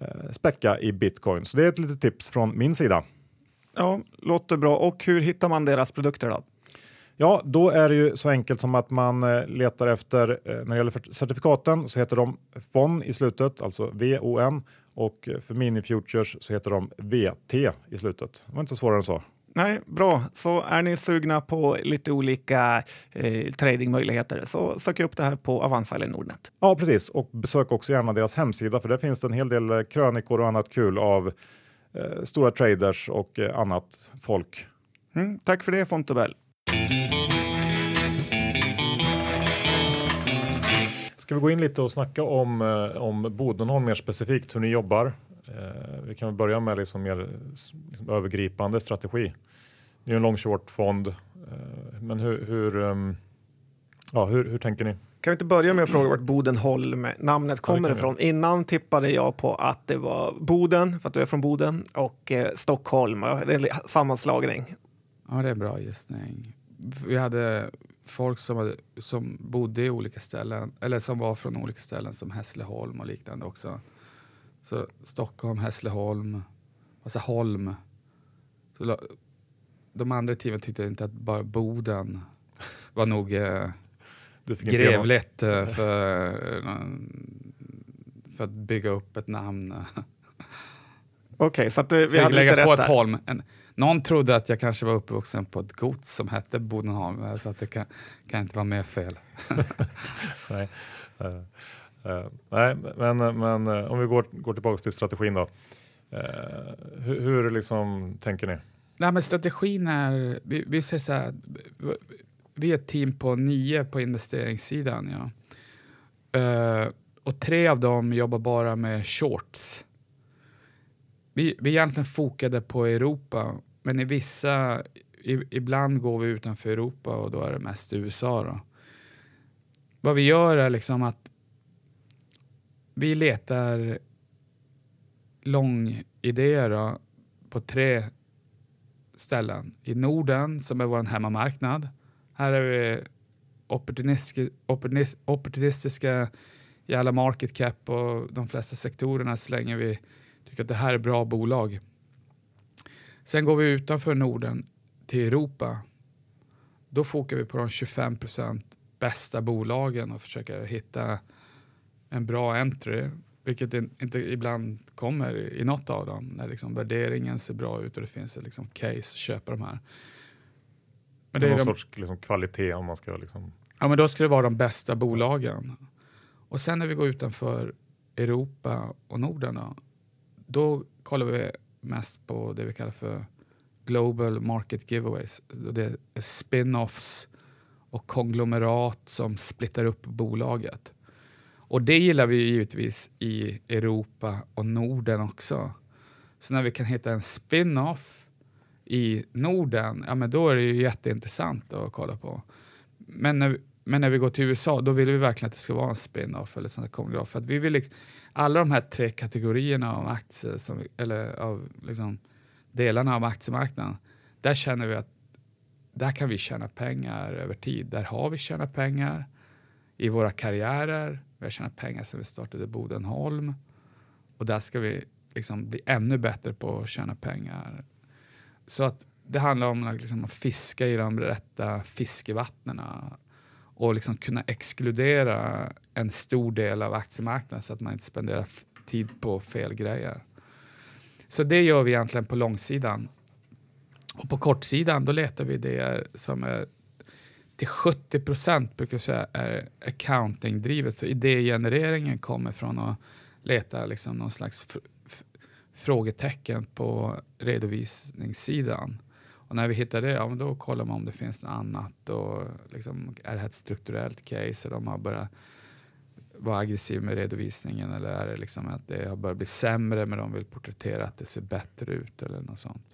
Speaker 4: eh, späcka i bitcoin. Så det är ett litet tips från min sida.
Speaker 2: Ja, låter bra. Och hur hittar man deras produkter då?
Speaker 4: Ja, då är det ju så enkelt som att man eh, letar efter, eh, när det gäller certifikaten så heter de FON i slutet, alltså VON och eh, för mini futures så heter de VT i slutet. Det var inte svårare än så.
Speaker 2: Nej, bra. Så är ni sugna på lite olika eh, tradingmöjligheter så sök upp det här på Avanza eller Nordnet.
Speaker 4: Ja, precis. Och besök också gärna deras hemsida för där finns det en hel del krönikor och annat kul av eh, stora traders och eh, annat folk.
Speaker 2: Mm, tack för det Fontobel.
Speaker 4: Ska vi gå in lite och snacka om, eh, om Bodenholm mer specifikt, hur ni jobbar? Eh, vi kan väl börja med liksom mer liksom övergripande strategi. Det är en long short fond, eh, men hur, hur, ehm, ja, hur, hur tänker ni?
Speaker 2: Kan vi inte börja med att fråga vart Bodenholm namnet kommer
Speaker 4: vi
Speaker 2: ifrån? Innan tippade jag på att det var Boden, för att du är från Boden, och eh, Stockholm. Ja, Det är en sammanslagning.
Speaker 3: Ja, det är en bra gissning. Vi hade folk som, hade, som bodde i olika ställen, eller som var från olika ställen som Hässleholm och liknande också. Så Stockholm, Hässleholm, alltså Holm. Så de andra teamen tyckte inte att bara Boden var nog eh, Grevligt eh, för, eh, för att bygga upp ett namn.
Speaker 2: Okej, så att eh, vi hade lite
Speaker 3: lägga på
Speaker 2: rätt
Speaker 3: ett
Speaker 2: där.
Speaker 3: holm. En, någon trodde att jag kanske var uppvuxen på ett gods som hette Bodenholm, så att det kan, kan inte vara mer fel.
Speaker 4: Nej. Eh, eh, nej, men, men eh, om vi går, går tillbaka till strategin då. Hur, hur liksom tänker ni?
Speaker 3: Nej, men strategin är, vi, vi säger så här, vi är ett team på nio på investeringssidan. Ja. Uh, och tre av dem jobbar bara med shorts. Vi, vi är egentligen fokade på Europa, men i vissa, i, ibland går vi utanför Europa och då är det mest USA. Då. Vad vi gör är liksom att vi letar långidéer då, på tre ställen. I Norden, som är vår hemmamarknad. Här är vi opportunistiska, i alla market cap och de flesta sektorerna så länge vi tycker att det här är bra bolag. Sen går vi utanför Norden till Europa. Då fokar vi på de 25 procent bästa bolagen och försöker hitta en bra entry. Vilket inte ibland kommer i något av dem. När liksom värderingen ser bra ut och det finns ett liksom case att köpa de här.
Speaker 4: Men det är någon de, sorts liksom kvalitet om man ska liksom...
Speaker 3: Ja, men då ska det vara de bästa bolagen. Och sen när vi går utanför Europa och Norden då, då kollar vi mest på det vi kallar för Global Market Giveaways. Det är spin-offs och konglomerat som splittar upp bolaget. Och det gillar vi givetvis i Europa och Norden också. Så när vi kan hitta en spin-off i Norden, ja men då är det ju jätteintressant att kolla på. Men när, men när vi går till USA, då vill vi verkligen att det ska vara en spin-off eller sånt konglomerat. För att vi vill liksom, alla de här tre kategorierna av aktier, som, eller av liksom, delarna av aktiemarknaden, där känner vi att där kan vi tjäna pengar över tid. Där har vi tjänat pengar i våra karriärer. Vi har tjänat pengar sedan vi startade Bodenholm. Och där ska vi liksom bli ännu bättre på att tjäna pengar. Så att det handlar om liksom att fiska i de rätta fiskevattnen och liksom kunna exkludera en stor del av aktiemarknaden så att man inte spenderar tid på fel grejer. Så det gör vi egentligen på långsidan. Och på kortsidan då letar vi det som är till 70 procent brukar jag säga är accounting-drivet. Så idégenereringen kommer från att leta liksom någon slags frågetecken på redovisningssidan. Och när vi hittar det, ja, då kollar man om det finns något annat. Och liksom, är det här ett strukturellt case? Eller de har börjat vara aggressiv med redovisningen eller är det liksom att det har börjat bli sämre men de vill porträttera att det ser bättre ut eller något sånt.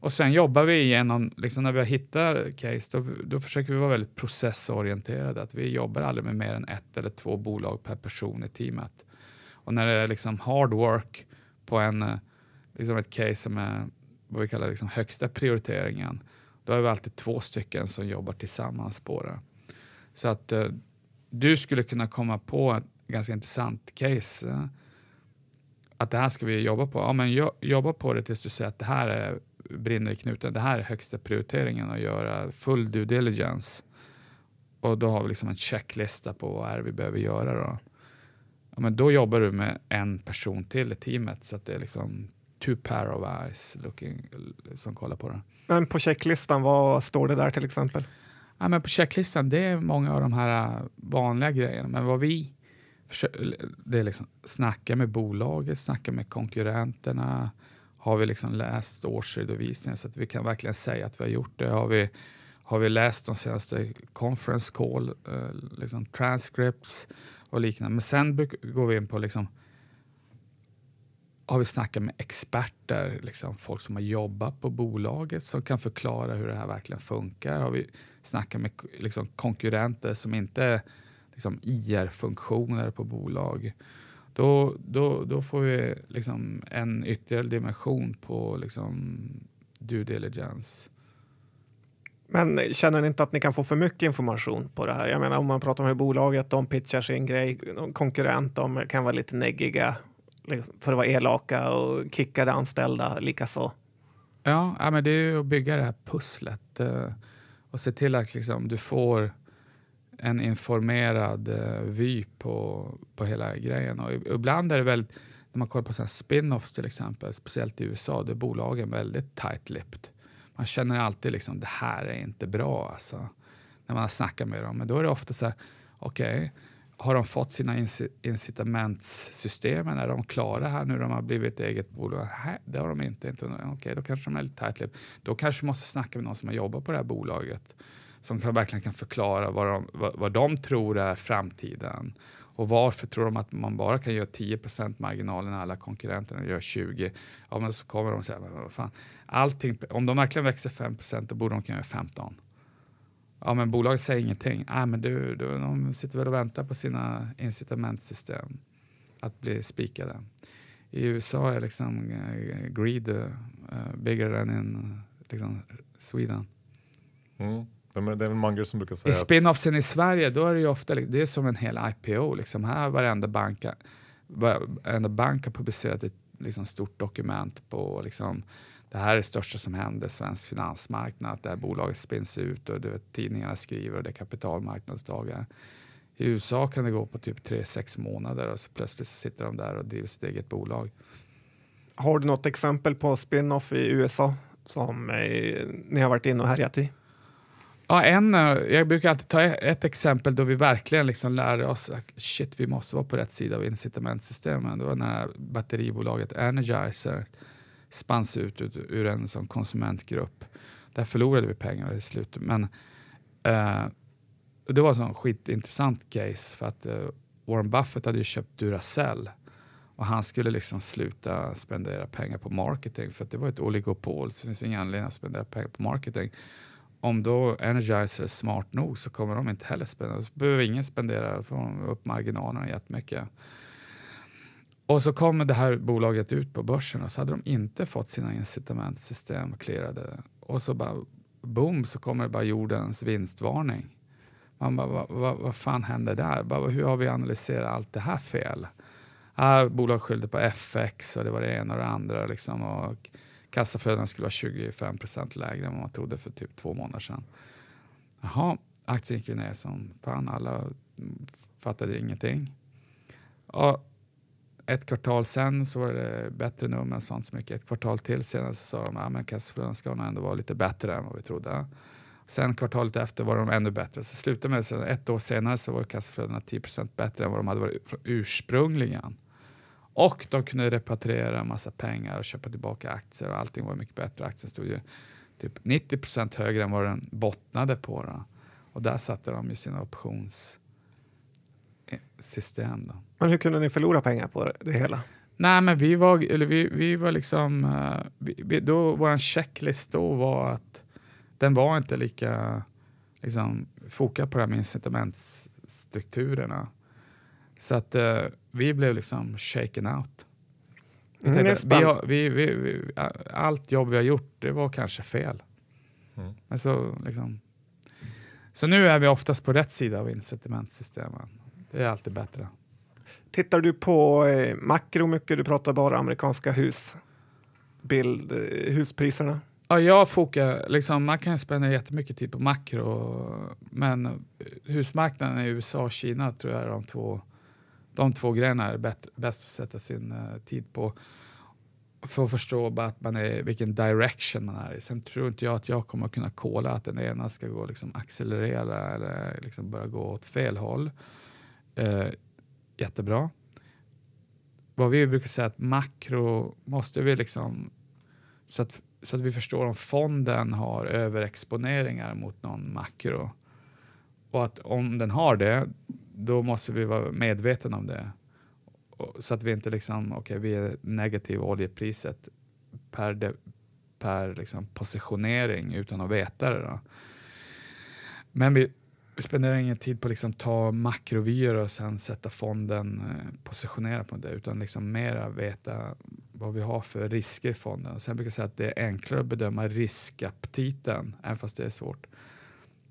Speaker 3: Och sen jobbar vi igenom, liksom när vi har hittat case, då, då försöker vi vara väldigt processorienterade. Att vi jobbar aldrig med mer än ett eller två bolag per person i teamet. Och när det är liksom hard work på en, eh, liksom ett case som är vad vi kallar liksom högsta prioriteringen, då är vi alltid två stycken som jobbar tillsammans på det. Så att eh, du skulle kunna komma på ett ganska intressant case. Eh, att det här ska vi jobba på. Ja, men jo, jobba på det tills du ser att det här är, brinner i knuten. Det här är högsta prioriteringen att göra full due diligence. Och då har vi liksom en checklista på vad är det vi behöver göra. Då. Ja, men då jobbar du med en person till i teamet så att det är liksom two pair of eyes looking, som kollar på det.
Speaker 2: Men på checklistan, vad står det där till exempel?
Speaker 3: Ja, men på checklistan, det är många av de här äh, vanliga grejerna. Men vad vi det är liksom snacka med bolaget, snacka med konkurrenterna. Har vi liksom läst årsredovisningen så att vi kan verkligen säga att vi har gjort det? Har vi, har vi läst de senaste conference call, eh, liksom transcripts och liknande? Men sen går vi in på liksom, har vi snackat med experter, liksom folk som har jobbat på bolaget som kan förklara hur det här verkligen funkar? Har vi snackat med liksom, konkurrenter som inte är liksom, IR-funktioner på bolag? Då, då, då får vi liksom, en ytterligare dimension på liksom, due diligence.
Speaker 2: Men känner ni inte att ni kan få för mycket information på det här? Jag menar om man pratar med bolaget, de pitchar sin grej, konkurrent, de kan vara lite neggiga liksom, för att vara elaka och kicka de anställda likaså.
Speaker 3: Ja, ja, men det är att bygga det här pusslet eh, och se till att liksom, du får en informerad eh, vy på, på hela grejen. Och ibland är det väldigt, när man kollar på spin-offs till exempel, speciellt i USA, då är bolagen väldigt tight-lipped. Man känner alltid liksom, det här är inte bra alltså. När man har snackat med dem. Men då är det ofta så här, okej, okay, har de fått sina incitamentssystem? Är de klara här nu? när De har blivit eget bolag? Nej, det har de inte. inte. Okej, då kanske de är lite tight Då kanske vi måste snacka med någon som har jobbat på det här bolaget som kan, verkligen kan förklara vad de, vad, vad de tror är framtiden. Och varför tror de att man bara kan göra 10 marginal när alla konkurrenterna gör 20? Ja, men så kommer de säga, vad fan, allting, om de verkligen växer 5% då borde de kunna göra 15. Ja, men bolaget säger ingenting. Nej, men du, du, de sitter väl och väntar på sina incitamentsystem att bli spikade. I USA är liksom eh, greed uh, bigger than in liksom, Sweden.
Speaker 4: Mm. Det är väl Munger som brukar säga
Speaker 3: I spin-offsen i Sverige då är det ju ofta det är som en hel IPO. Liksom. Här varenda bank, varenda bank har publicerat ett liksom, stort dokument på liksom, det här är det största som händer svensk finansmarknad, att det här bolaget spins ut och det, tidningarna skriver och det är kapitalmarknadsdagar. I USA kan det gå på typ 3-6 månader och så plötsligt sitter de där och driver sitt eget bolag.
Speaker 2: Har du något exempel på spin-off i USA som eh, ni har varit inne och härjat i?
Speaker 3: Ja, en, eh, jag brukar alltid ta ett exempel då vi verkligen liksom lärde oss att shit, vi måste vara på rätt sida av incitamentsystemen. Det var när batteribolaget Energizer spanns ut ur, en sån konsumentgrupp. Där förlorade vi pengar i slutet. Men eh, det var en skitintressant case för att eh, Warren Buffett hade ju köpt Duracell och han skulle liksom sluta spendera pengar på marketing för att det var ett oligopol. Så det finns ingen anledning att spendera pengar på marketing. Om då Energizer är smart nog så kommer de inte heller spendera. Så behöver ingen spendera, få upp marginalerna jättemycket. Och så kommer det här bolaget ut på börsen och så hade de inte fått sina incitamentsystem clearade. Och så bara boom så kommer det bara jordens vinstvarning. Man bara, vad, vad, vad fan hände där? Bara, hur har vi analyserat allt det här fel? Ah, bolag skyllde på FX och det var det ena och det andra. Liksom, och kassaflödena skulle vara 25 procent lägre än vad man trodde för typ två månader sedan. Jaha, aktien gick ju ner som fan. Alla fattade ingenting. Och ett kvartal sen så var det bättre nummer än sånt så mycket. Ett kvartal till senare så sa de att ja, kassaflödena ska nog ändå vara lite bättre än vad vi trodde. Sen kvartalet efter var de ännu bättre. Så slutade med att ett år senare så var kassaflödena 10 procent bättre än vad de hade varit ursprungligen. Och de kunde repatriera en massa pengar och köpa tillbaka aktier och allting var mycket bättre. Aktien stod ju typ 90% högre än vad den bottnade på. Då. Och där satte de ju sina optionssystem. Då.
Speaker 2: Men hur kunde ni förlora pengar på det hela?
Speaker 3: Nej, men vi var, eller vi, vi var liksom, uh, vi, då, vår checklist då var att den var inte lika liksom, fokad på det här med incitamentsstrukturerna. Så att uh, vi blev liksom shaken out. Mm, tänkte, vi har, vi, vi, vi, allt jobb vi har gjort, det var kanske fel. Mm. Men så, liksom, så nu är vi oftast på rätt sida av incitamentsystemen. Det är alltid bättre.
Speaker 2: Tittar du på eh, makro mycket? Du pratar bara amerikanska hus, bild, eh, huspriserna.
Speaker 3: Ja, jag fokar, liksom, man kan spendera jättemycket tid på makro, men husmarknaden i USA och Kina tror jag är de två de två grejerna är bäst, bäst att sätta sin uh, tid på för att förstå bara att man är, vilken direction man är i. Sen tror inte jag att jag kommer att kunna kolla att den ena ska gå liksom accelerera eller liksom börja gå åt fel håll. Uh, jättebra. Vad vi brukar säga att makro måste vi liksom så att, så att vi förstår om fonden har överexponeringar mot någon makro. Och att om den har det, då måste vi vara medvetna om det. Så att vi inte liksom, okej okay, vi är negativ oljepriset per, de, per liksom positionering utan att veta det. Då. Men vi spenderar ingen tid på att liksom ta makrovyer och sen sätta fonden eh, positionera på det utan liksom mera veta vad vi har för risker i fonden. Och sen brukar jag säga att det är enklare att bedöma riskaptiten, även fast det är svårt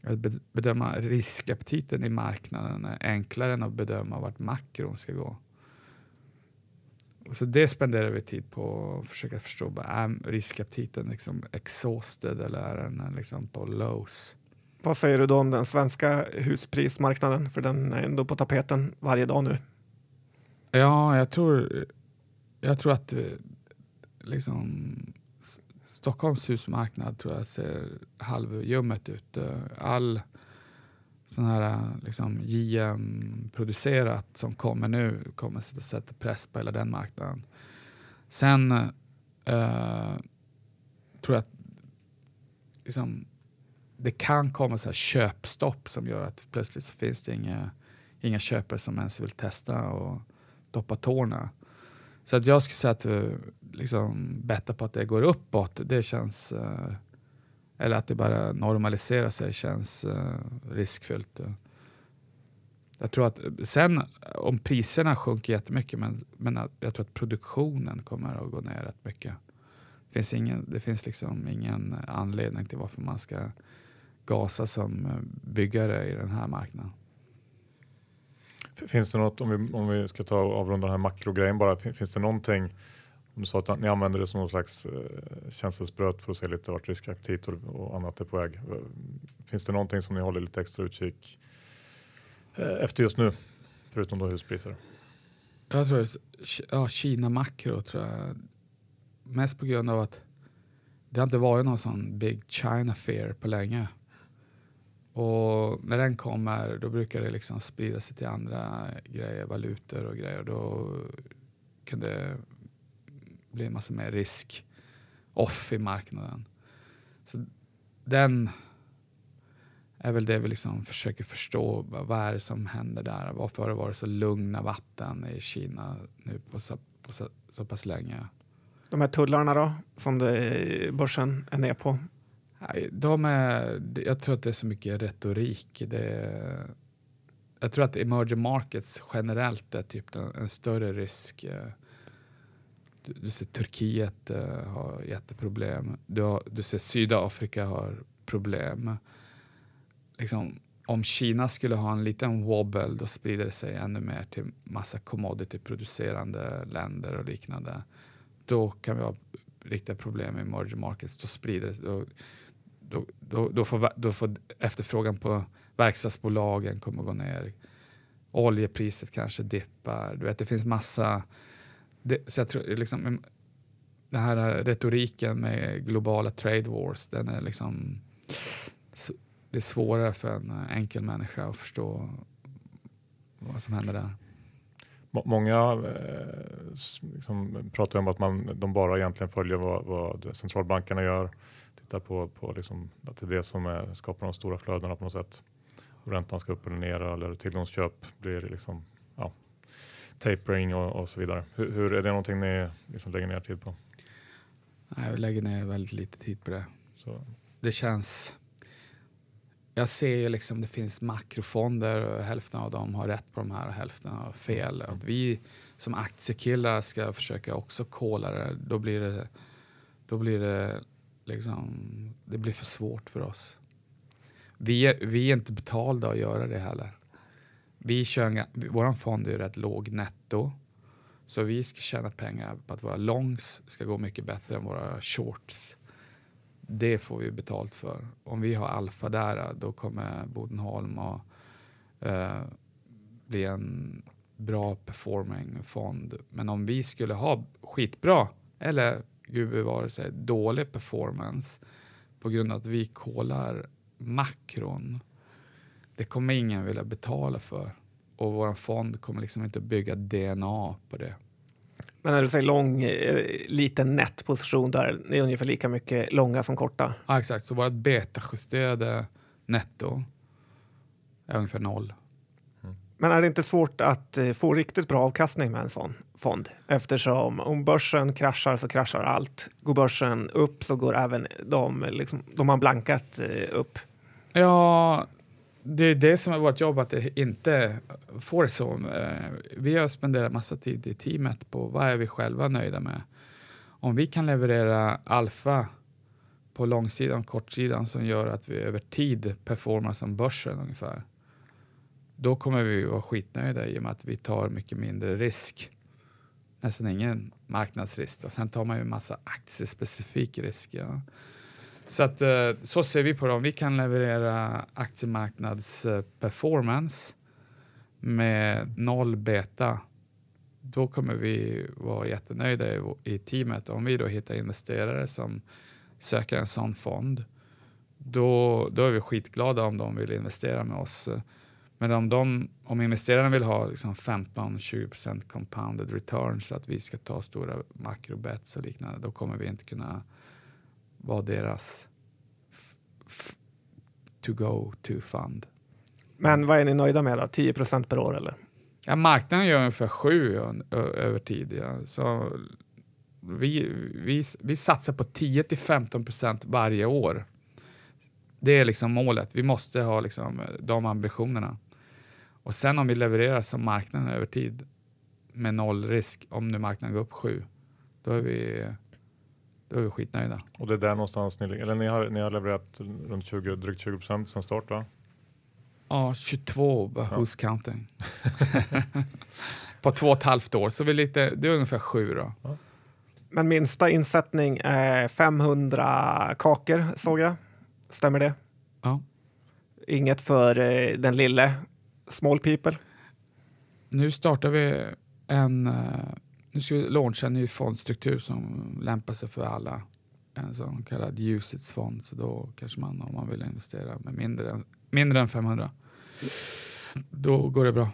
Speaker 3: att bedöma riskaptiten i marknaden är enklare än att bedöma vart makron ska gå. Så det spenderar vi tid på att försöka förstå. Är riskaptiten liksom exhausted eller är den liksom på lows?
Speaker 2: Vad säger du då om den svenska husprismarknaden? För den är ändå på tapeten varje dag nu.
Speaker 3: Ja, jag tror, jag tror att liksom, Stockholms husmarknad tror jag ser halvljummet ut. Eh, all sån här eh, liksom JM-producerat som kommer nu kommer sätta, sätta press på hela den marknaden. Sen eh, tror jag att liksom, det kan komma så här köpstopp som gör att plötsligt så finns det inga, inga köpare som ens vill testa och doppa tårna. Så att jag skulle säga att eh, liksom, betta på att det går uppåt, det känns... Eh, eller att det bara normaliserar sig känns eh, riskfyllt. Jag tror att sen om priserna sjunker jättemycket, men, men jag tror att produktionen kommer att gå ner rätt mycket. Det finns ingen, det finns liksom ingen anledning till varför man ska gasa som byggare i den här marknaden.
Speaker 4: Finns det något, om vi, om vi ska ta och avrunda den här makrogrejen bara, finns det någonting, om du sa att ni använder det som någon slags eh, känselspröt för att se lite vart riskaptit och, och annat är på väg. Finns det någonting som ni håller lite extra utkik eh, efter just nu? Förutom då huspriser.
Speaker 3: Jag tror ja, Kina makro tror jag. Mest på grund av att det har inte varit någon sån big China fear på länge. Och när den kommer då brukar det liksom sprida sig till andra grejer, valutor och grejer. Då kan det bli en massa mer risk off i marknaden. Så den är väl det vi liksom försöker förstå. Vad är det som händer där? Varför har det varit så lugna vatten i Kina nu på så, på så, så pass länge?
Speaker 2: De här tullarna då, som det, börsen är ner på?
Speaker 3: De är, jag tror att det är så mycket retorik. Det, jag tror att emerging markets generellt är typ en, en större risk. Du, du ser Turkiet uh, har jätteproblem. Du, har, du ser Sydafrika har problem. Liksom, om Kina skulle ha en liten wobble då sprider det sig ännu mer till massa commodity-producerande länder och liknande. Då kan vi ha riktiga problem i emerging markets. Då sprider då, då, då, då, får, då får efterfrågan på verkstadsbolagen kommer att gå ner. Oljepriset kanske dippar. Du vet, det finns massa... Det, så jag tror, liksom, mm, den här retoriken med globala trade wars, den är liksom... Det är svårare för en enkel människa att förstå vad som händer där.
Speaker 4: Många eh, liksom, pratar om att man, de bara egentligen följer vad, vad centralbankerna gör tittar på, på liksom, att det är det som är, skapar de stora flödena på något sätt. Och räntan ska upp eller ner eller tillgångsköp blir liksom ja, tapering och, och så vidare. Hur, hur, är det någonting ni liksom lägger ner tid på?
Speaker 3: Jag lägger ner väldigt lite tid på det. Så. Det känns... Jag ser ju liksom det finns makrofonder och hälften av dem har rätt på de här och hälften har fel. Att vi som aktiekillar ska försöka också kolla det, då blir det, då blir det Liksom, det blir för svårt för oss. Vi är, vi är inte betalda att göra det heller. Vi kör, vår fond är rätt låg netto. Så vi ska tjäna pengar på att våra longs ska gå mycket bättre än våra shorts. Det får vi betalt för. Om vi har alfa där, då kommer Bodenholm att eh, bli en bra performing fond. Men om vi skulle ha skitbra eller gud bevare sig, dålig performance på grund av att vi kollar makron. Det kommer ingen vilja betala för och vår fond kommer liksom inte bygga DNA på det.
Speaker 2: Men när du säger lång, eh, liten nätposition där, det är ungefär lika mycket långa som korta?
Speaker 3: Ja, exakt. Så vårt betajusterade netto är ungefär noll.
Speaker 2: Men är det inte svårt att eh, få riktigt bra avkastning med en sån fond? Eftersom om börsen kraschar så kraschar allt. Går börsen upp så går även de, liksom, de har blankat eh, upp.
Speaker 3: Ja, det är det som är vårt jobb, att det inte får så. Eh, vi har spenderat massa tid i teamet på vad är vi själva nöjda med. Om vi kan leverera alfa på långsidan och kortsidan som gör att vi över tid performar som börsen ungefär då kommer vi vara skitnöjda i och med att vi tar mycket mindre risk. Nästan ingen marknadsrisk. Och sen tar man ju en massa aktiespecifik risk. Ja. Så, att, eh, så ser vi på det. Om vi kan leverera aktiemarknadsperformance med noll beta då kommer vi vara jättenöjda i, teamet. Om vi då hittar investerare som söker en sån fond då, då är vi skitglada om de vill investera med oss. Men om, de, om investerarna vill ha liksom 15-20% compounded return så att vi ska ta stora makrobets och liknande, då kommer vi inte kunna vara deras to go to fund.
Speaker 2: Men vad är ni nöjda med då? 10% per år eller?
Speaker 3: Ja, marknaden gör ungefär 7 över tid. Ja. Så vi, vi, vi satsar på 10 15% varje år. Det är liksom målet. Vi måste ha liksom de ambitionerna. Och sen om vi levererar som marknaden över tid med noll risk, om nu marknaden går upp sju, då är vi, då är vi skitnöjda.
Speaker 4: Och det är där någonstans ni eller ni har, ni har levererat runt 20, drygt 20 procent sedan start va?
Speaker 3: Ja, 22, ja. who's counting? På två och ett halvt år, så vi lite, det är ungefär sju då. Ja.
Speaker 2: Men minsta insättning är 500 kakor såg jag. Stämmer det?
Speaker 3: Ja.
Speaker 2: Inget för eh, den lille Small people?
Speaker 3: Nu startar vi en... eh, Nu ska vi launcha en ny fondstruktur som lämpar sig för alla. En sån kallad UCITS-fond. Så då kanske man, om man vill investera med mindre än, mindre än 500, då går det bra.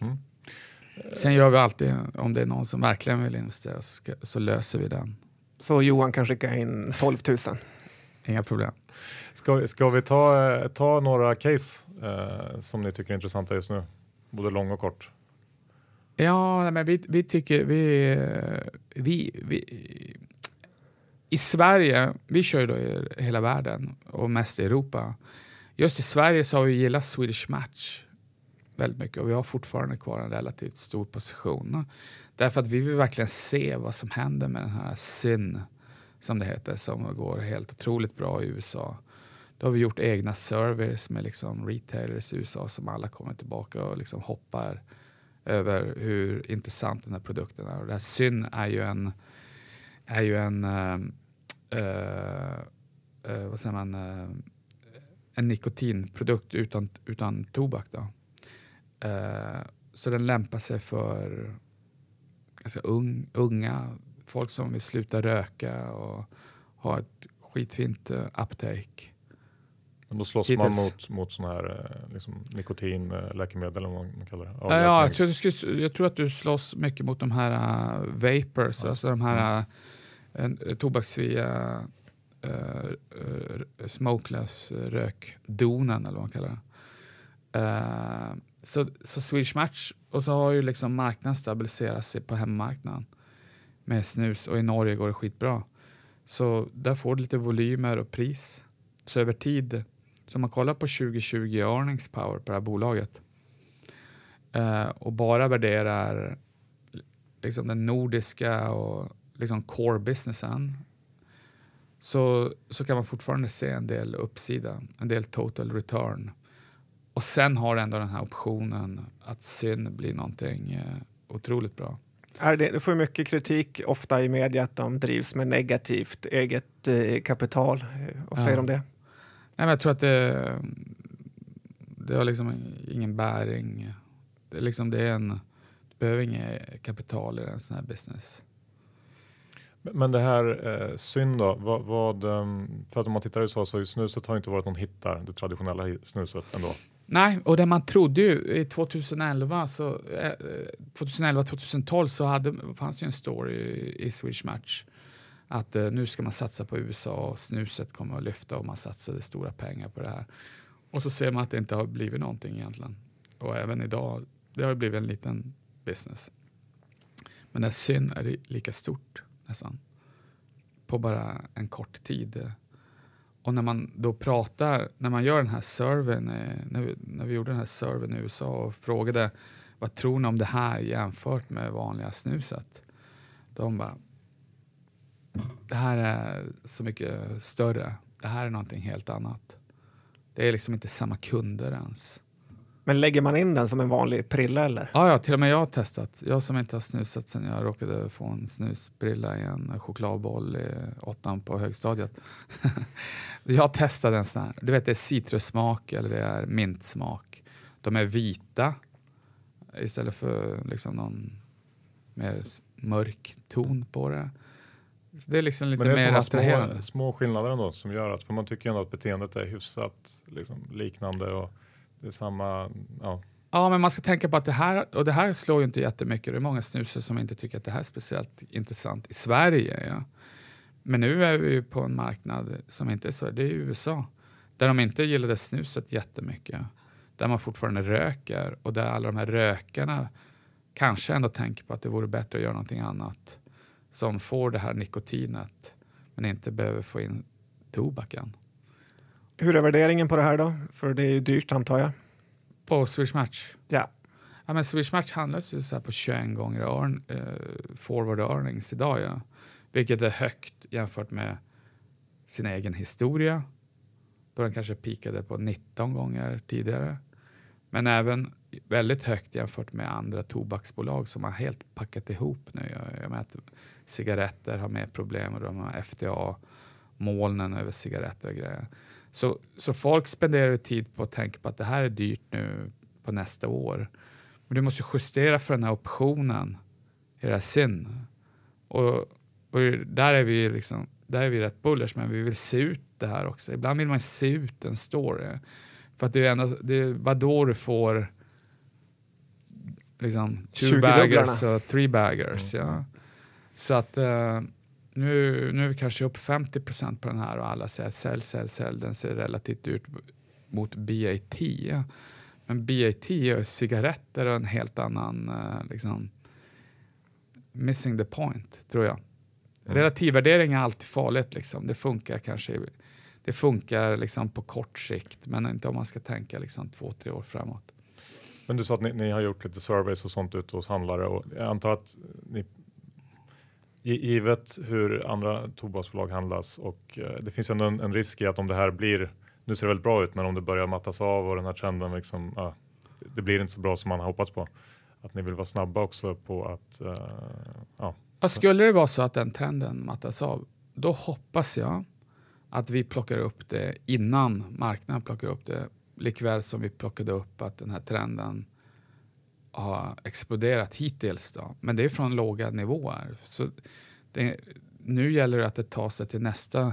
Speaker 4: Mm.
Speaker 3: Sen gör vi alltid, om det är någon som verkligen vill investera, så, ska, så löser vi den.
Speaker 2: Så Johan kan skicka in 12 000.
Speaker 3: Inga problem.
Speaker 4: Ska, vi- ska vi ta, eh, ta några case eh, som ni tycker är intressanta just nu? Både lång och kort.
Speaker 3: Ja, men vi, vi tycker... Vi, vi, vi, I Sverige, vi kör ju då i hela världen och mest i Europa. Just i Sverige så har vi gillat Swedish Match väldigt mycket och vi har fortfarande kvar en relativt stor position. Därför att vi vill verkligen se vad som händer med den här SYN, som det heter, som går helt otroligt bra i USA. Då har vi gjort egna service med liksom retailers i USA som alla kommer tillbaka och liksom hoppar över hur intressant den här produkten är. Och det här Syn är ju en, är ju en uh, uh, vad säger man, en nikotinprodukt utan, utan tobak. Då. Så den lämpar sig för ganska ung, unga, folk som vill sluta röka och ha ett skitfint uh, uptake.
Speaker 4: Men då slåss
Speaker 3: Hittills.
Speaker 4: man mot, mot sådana här eh, liksom, nikotinläkemedel eller vad man kallar det.
Speaker 3: Ja, ja, jag, tror, skulle, jag tror att du slåss mycket mot de här uh, vapors,
Speaker 4: Ja,
Speaker 3: alltså de här uh, tobaksfria uh, uh, smokeless rökdonen eller vad man kallar det. Uh, så, så Swedish Match, och så har ju liksom marknaden stabiliserat sig på hemmamarknaden med snus och i Norge går det skitbra. Så där får du lite volymer och pris. Så över tid, så om man kollar på 2020 earnings power på det här bolaget eh, och bara värderar liksom den nordiska och liksom core businessen så, så kan man fortfarande se en del uppsida, en del total return. Och sen har ändå den här optionen att syn blir någonting eh, otroligt bra.
Speaker 2: Du får mycket kritik ofta i media att de drivs med negativt eget eh, kapital. Eh, Vad säger
Speaker 3: Ja.
Speaker 2: du om det?
Speaker 3: Nej, men jag tror att det, det har liksom ingen bäring. Det är, liksom, det är en, du behöver inget kapital i en sån här business.
Speaker 4: Men det här eh, synd då, vad, vad, ehm, för att om man tittar i USA så snuset har inte varit någon hit där, det traditionella snuset ändå.
Speaker 3: Nej, och det man trodde ju i 2011, så, eh, 2011-2012 så hade, fanns ju en story i Swedish Match att eh, nu ska man satsa på USA och snuset kommer att lyfta och man satsade stora pengar på det här. Och så ser man att det inte har blivit någonting egentligen. Och även idag, det har ju blivit en liten business. Men det är synd är lika stort nästan. På bara en kort tid. Och när man då pratar, när man gör den här serven, eh, när vi, när vi gjorde den här serven i USA och frågade vad tror ni om det här jämfört med vanliga snuset? De bara, det här är så mycket större. Det här är någonting helt annat. Det är liksom inte samma kunder ens.
Speaker 2: Men lägger man in den som en vanlig prilla eller?
Speaker 3: Ja, ja, till och med jag har testat. Jag som inte har snusat sen jag råkade få en snusbrilla i en chokladboll i åttan på högstadiet. jag testade en sån här. Du vet, det är citrussmak eller det är mintsmak. De är vita istället för liksom någon mer mörk ton på det. Så det är liksom lite
Speaker 4: Men det är
Speaker 3: mer
Speaker 4: små, små skillnader ändå som gör att, för man tycker ju ändå att beteendet är hyfsat liksom, liknande och det är samma, ja.
Speaker 3: Ja, men man ska tänka på att det här, och det här slår ju inte jättemycket. Det är många snusare som inte tycker att det här är speciellt intressant i Sverige. Ja. Men nu är vi ju på en marknad som inte är Sverige, det är USA. Där de inte gillade snuset jättemycket. Där man fortfarande röker och där alla de här rökarna kanske ändå tänker på att det vore bättre att göra någonting annat. Som får det här nikotinet men inte behöver få in tobaken.
Speaker 2: Hur är värderingen på det här då? För det är ju dyrt antar jag.
Speaker 3: På Swedish Match
Speaker 2: Ja.
Speaker 3: Ja, men Swedish Match handlas ju så här på 21 gånger earn, eh, forward earnings idag. Ja. Vilket är högt jämfört med sin egen historia. Då den kanske pikade på 19 gånger tidigare. Men även väldigt högt jämfört med andra tobaksbolag som har helt packat ihop nu. Jag, jag mäter cigaretter har mer problem och de har FDA, molnen över cigaretter och grejer. Så, så folk spenderar ju tid på att tänka på att det här är dyrt nu på nästa år. Men du måste justera för den här optionen i det här sin. Och, och där är vi liksom, där är vi rätt bullers. men vi vill se ut det här också. Ibland vill man se ut en story. För att det är, ändå, det är bara då du får liksom two baggers och three baggers. Mm. Ja. Så att uh, nu, nu är vi kanske upp 50% på den här och alla säger sälj, sälj, sälj. Den ser relativt ut mot BAT. Men BAT och cigaretter och en helt annan uh, liksom, missing the point, tror jag. Mm. Relativvärdering är alltid farligt. Liksom. Det funkar kanske det funkar liksom på kort sikt, men inte om man ska tänka liksom två, tre år framåt.
Speaker 4: Men du sa att ni, ni har gjort lite surveys och sånt ute hos handlare och jag antar att ni givet hur andra tobaksbolag handlas och eh, det finns ändå en, en, risk i att om det här blir, nu ser det väldigt bra ut, men om det börjar mattas av och den här trenden liksom, äh, det blir inte så bra som man har hoppats på. Att ni vill vara snabba också på att, uh, ja.
Speaker 3: Skulle det vara så att den trenden mattas av, då hoppas jag att vi plockar upp det innan marknaden plockar upp det. Likväl som vi plockade upp att den här trenden har exploderat hittills. Då. Men det är från låga nivåer. Så det, nu gäller det att det tar sig till nästa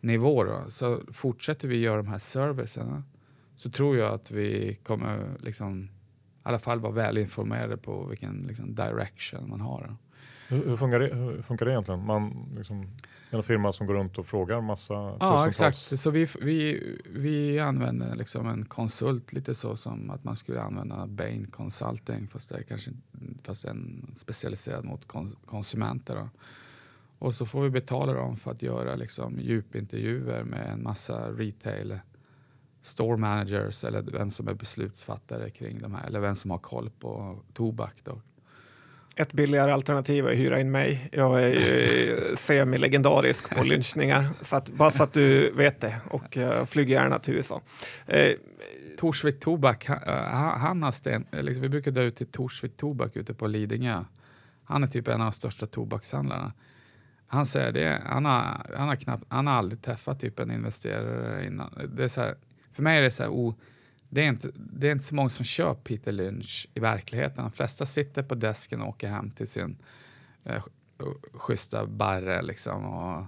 Speaker 3: nivå. Då. Så fortsätter vi göra de här servicerna så tror jag att vi kommer liksom, i alla fall vara välinformerade på vilken liksom, direction man har.
Speaker 4: Hur, hur, funkar det, hur funkar det egentligen? Man liksom en firma som går runt och frågar massa
Speaker 3: Ja, exakt. Så vi, vi, vi använder liksom en konsult lite så som att man skulle använda Bain Consulting fast det är kanske fast en specialiserad mot konsumenter. Då. Och så får vi betala dem för att göra liksom djupintervjuer med en massa retail store managers eller vem som är beslutsfattare kring de här eller vem som har koll på tobak. Då
Speaker 2: ett billigare alternativ är att hyra in mig. Jag är ju semi-legendarisk på lynchningar, så att, bara så att du vet det. Och flyger gärna till USA. Eh,
Speaker 3: Torsvik Tobak, han, eh, han har sten, liksom, vi brukar dra ut till Torsvik Tobak ute på Lidingö. Han är typ en av de största tobakshandlarna. Han säger det, han har, han har, knappt, han har aldrig träffat typ en investerare innan. Det är så här, för mig är det så här, oh, det är, inte, det är inte så många som kör Peter Lynch i verkligheten. De flesta sitter på desken och åker hem till sin eh, schyssta barre. Liksom, och,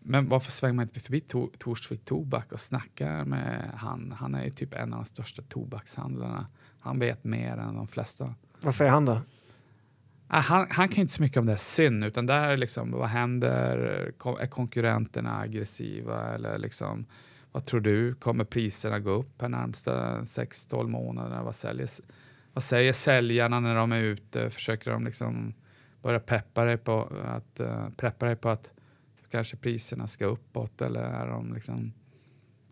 Speaker 3: men varför svänger man inte förbi to, Torsvik Tobak och snackar med han? Han är ju typ en av de största tobakshandlarna. Han vet mer än de flesta.
Speaker 2: Vad säger han då?
Speaker 3: Han, han kan inte så mycket om det här syn, utan där är liksom, vad händer? Är konkurrenterna aggressiva? Eller liksom, vad tror du? Kommer priserna gå upp här närmsta 6-12 månaderna? Vad, säljer, vad säger säljarna när de är ute? Försöker de liksom börja peppa dig på att, uh, preppa dig på att kanske priserna ska uppåt? Eller är de liksom...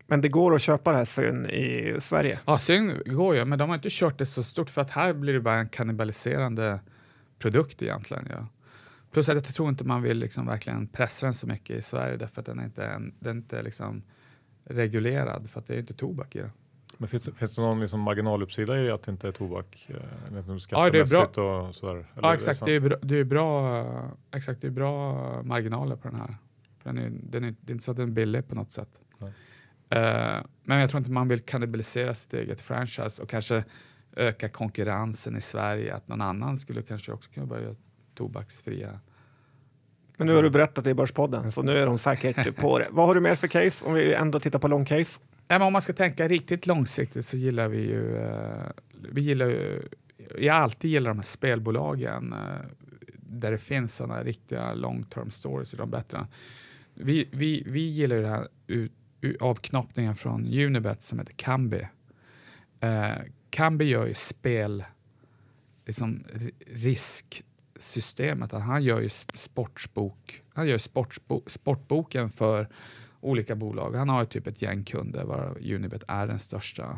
Speaker 2: Men det går att köpa det här syn i Sverige?
Speaker 3: Ja, syn går ju, men de har inte kört det så stort för att här blir det bara en kannibaliserande produkt egentligen. Ja. Plus att jag tror inte man vill liksom verkligen pressa den så mycket i Sverige därför att den inte är, den inte liksom reglerad för att det är inte tobak i det.
Speaker 4: Men finns, finns det någon liksom marginaluppsida i att det inte är tobak? Eh, ja, det är bra. Och sådär,
Speaker 3: ja, exakt. Det är, bra, det är bra, exakt, det är bra marginaler på den här. Den är, den är, det är inte så att den är billig på något sätt. Uh, men jag tror inte man vill kannibalisera sitt eget franchise och kanske öka konkurrensen i Sverige. Att någon annan skulle kanske också kunna börja tobaksfria
Speaker 2: men nu har du berättat det i Börspodden, så nu är de säkert på det. Vad har du mer för case, om vi ändå tittar på long case?
Speaker 3: Ja, om man ska tänka riktigt långsiktigt så gillar vi ju... Uh, vi gillar ju jag alltid gillar de här spelbolagen uh, där det finns sådana riktiga long term stories, är de bättre. Vi, vi, vi gillar ju den här avknoppningen från Unibet som heter Kambi. Uh, Kambi gör ju spel, liksom risk systemet. Han gör ju sportsbok, han gör sportsbo, sportboken för olika bolag. Han har typ ett gäng kunder varav Unibet är den största.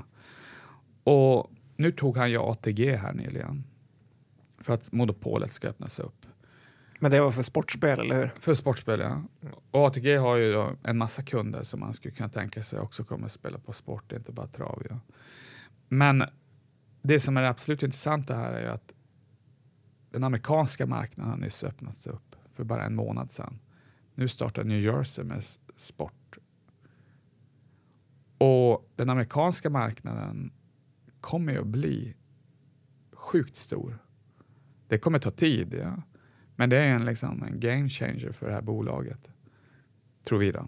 Speaker 3: Och nu tog han ju ATG här nyligen för att monopolet ska öppnas upp.
Speaker 2: Men det var för sportspel, eller hur?
Speaker 3: För sportspel, ja. Och ATG har ju en massa kunder som man skulle kunna tänka sig också kommer att spela på sport, inte bara trav. Ja. Men det som är absolut intressanta här är ju att den amerikanska marknaden har nyss öppnats upp för bara en månad sedan. Nu startar New Jersey med sport. Och den amerikanska marknaden kommer ju att bli sjukt stor. Det kommer ta tid, ja. men det är en, liksom, en game changer för det här bolaget, tror vi. Då.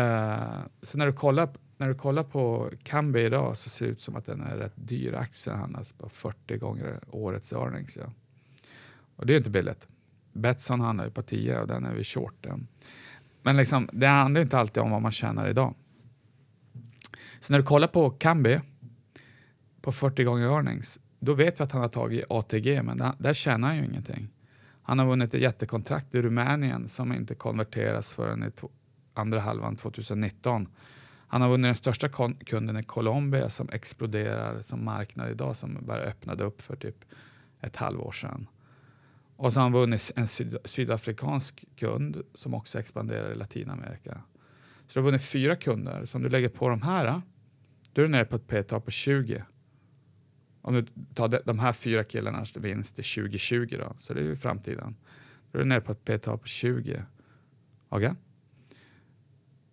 Speaker 3: Uh, så när du, kollar, när du kollar på Kambi idag så ser det ut som att den är rätt dyr Aktien handlas på alltså 40 gånger årets earnings. Ja. Och det är inte billigt. Betsson handlar ju på 10 och den är vi short. Men liksom, det handlar inte alltid om vad man tjänar idag. Så när du kollar på Kambi på 40 gånger earnings, då vet vi att han har tagit ATG, men där, där tjänar han ju ingenting. Han har vunnit ett jättekontrakt i Rumänien som inte konverteras förrän i andra halvan 2019. Han har vunnit den största kunden i Colombia som exploderar som marknad idag som bara öppnade upp för typ ett halvår sedan. Och så har han vunnit en syd sydafrikansk kund som också expanderar i Latinamerika. Så du har vunnit fyra kunder. Så om du lägger på de här, eh, då är du nere på ett P-tal på 20. Om du tar de här fyra killarnas vinst till 2020 då, så det är ju framtiden. Då är du nere på ett P-tal på 20. Okay?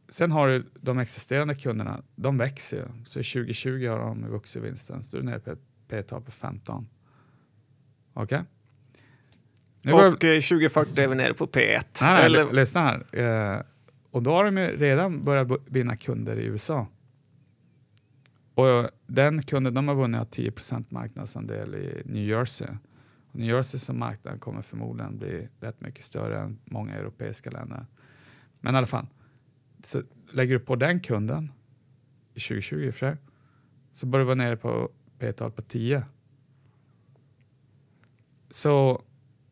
Speaker 3: Sen har du de existerande kunderna, de växer ju. Så 2020 har de vuxit vinsten, så du är nere på ett P-tal på 15. Okej? Okay?
Speaker 2: Och går... 2040 är vi nere på P1.
Speaker 3: Nej, Eller... lyssna här. Eh, och då har de redan börjat vinna kunder i USA. Och den kunden de har vunnit 10% marknadsandel i New Jersey. Och New Jersey som marknad kommer förmodligen bli rätt mycket större än många europeiska länder. Men i alla fall, så lägger du på den kunden i 2020 i och för sig, så bör du vara nere på P-tal på 10. Så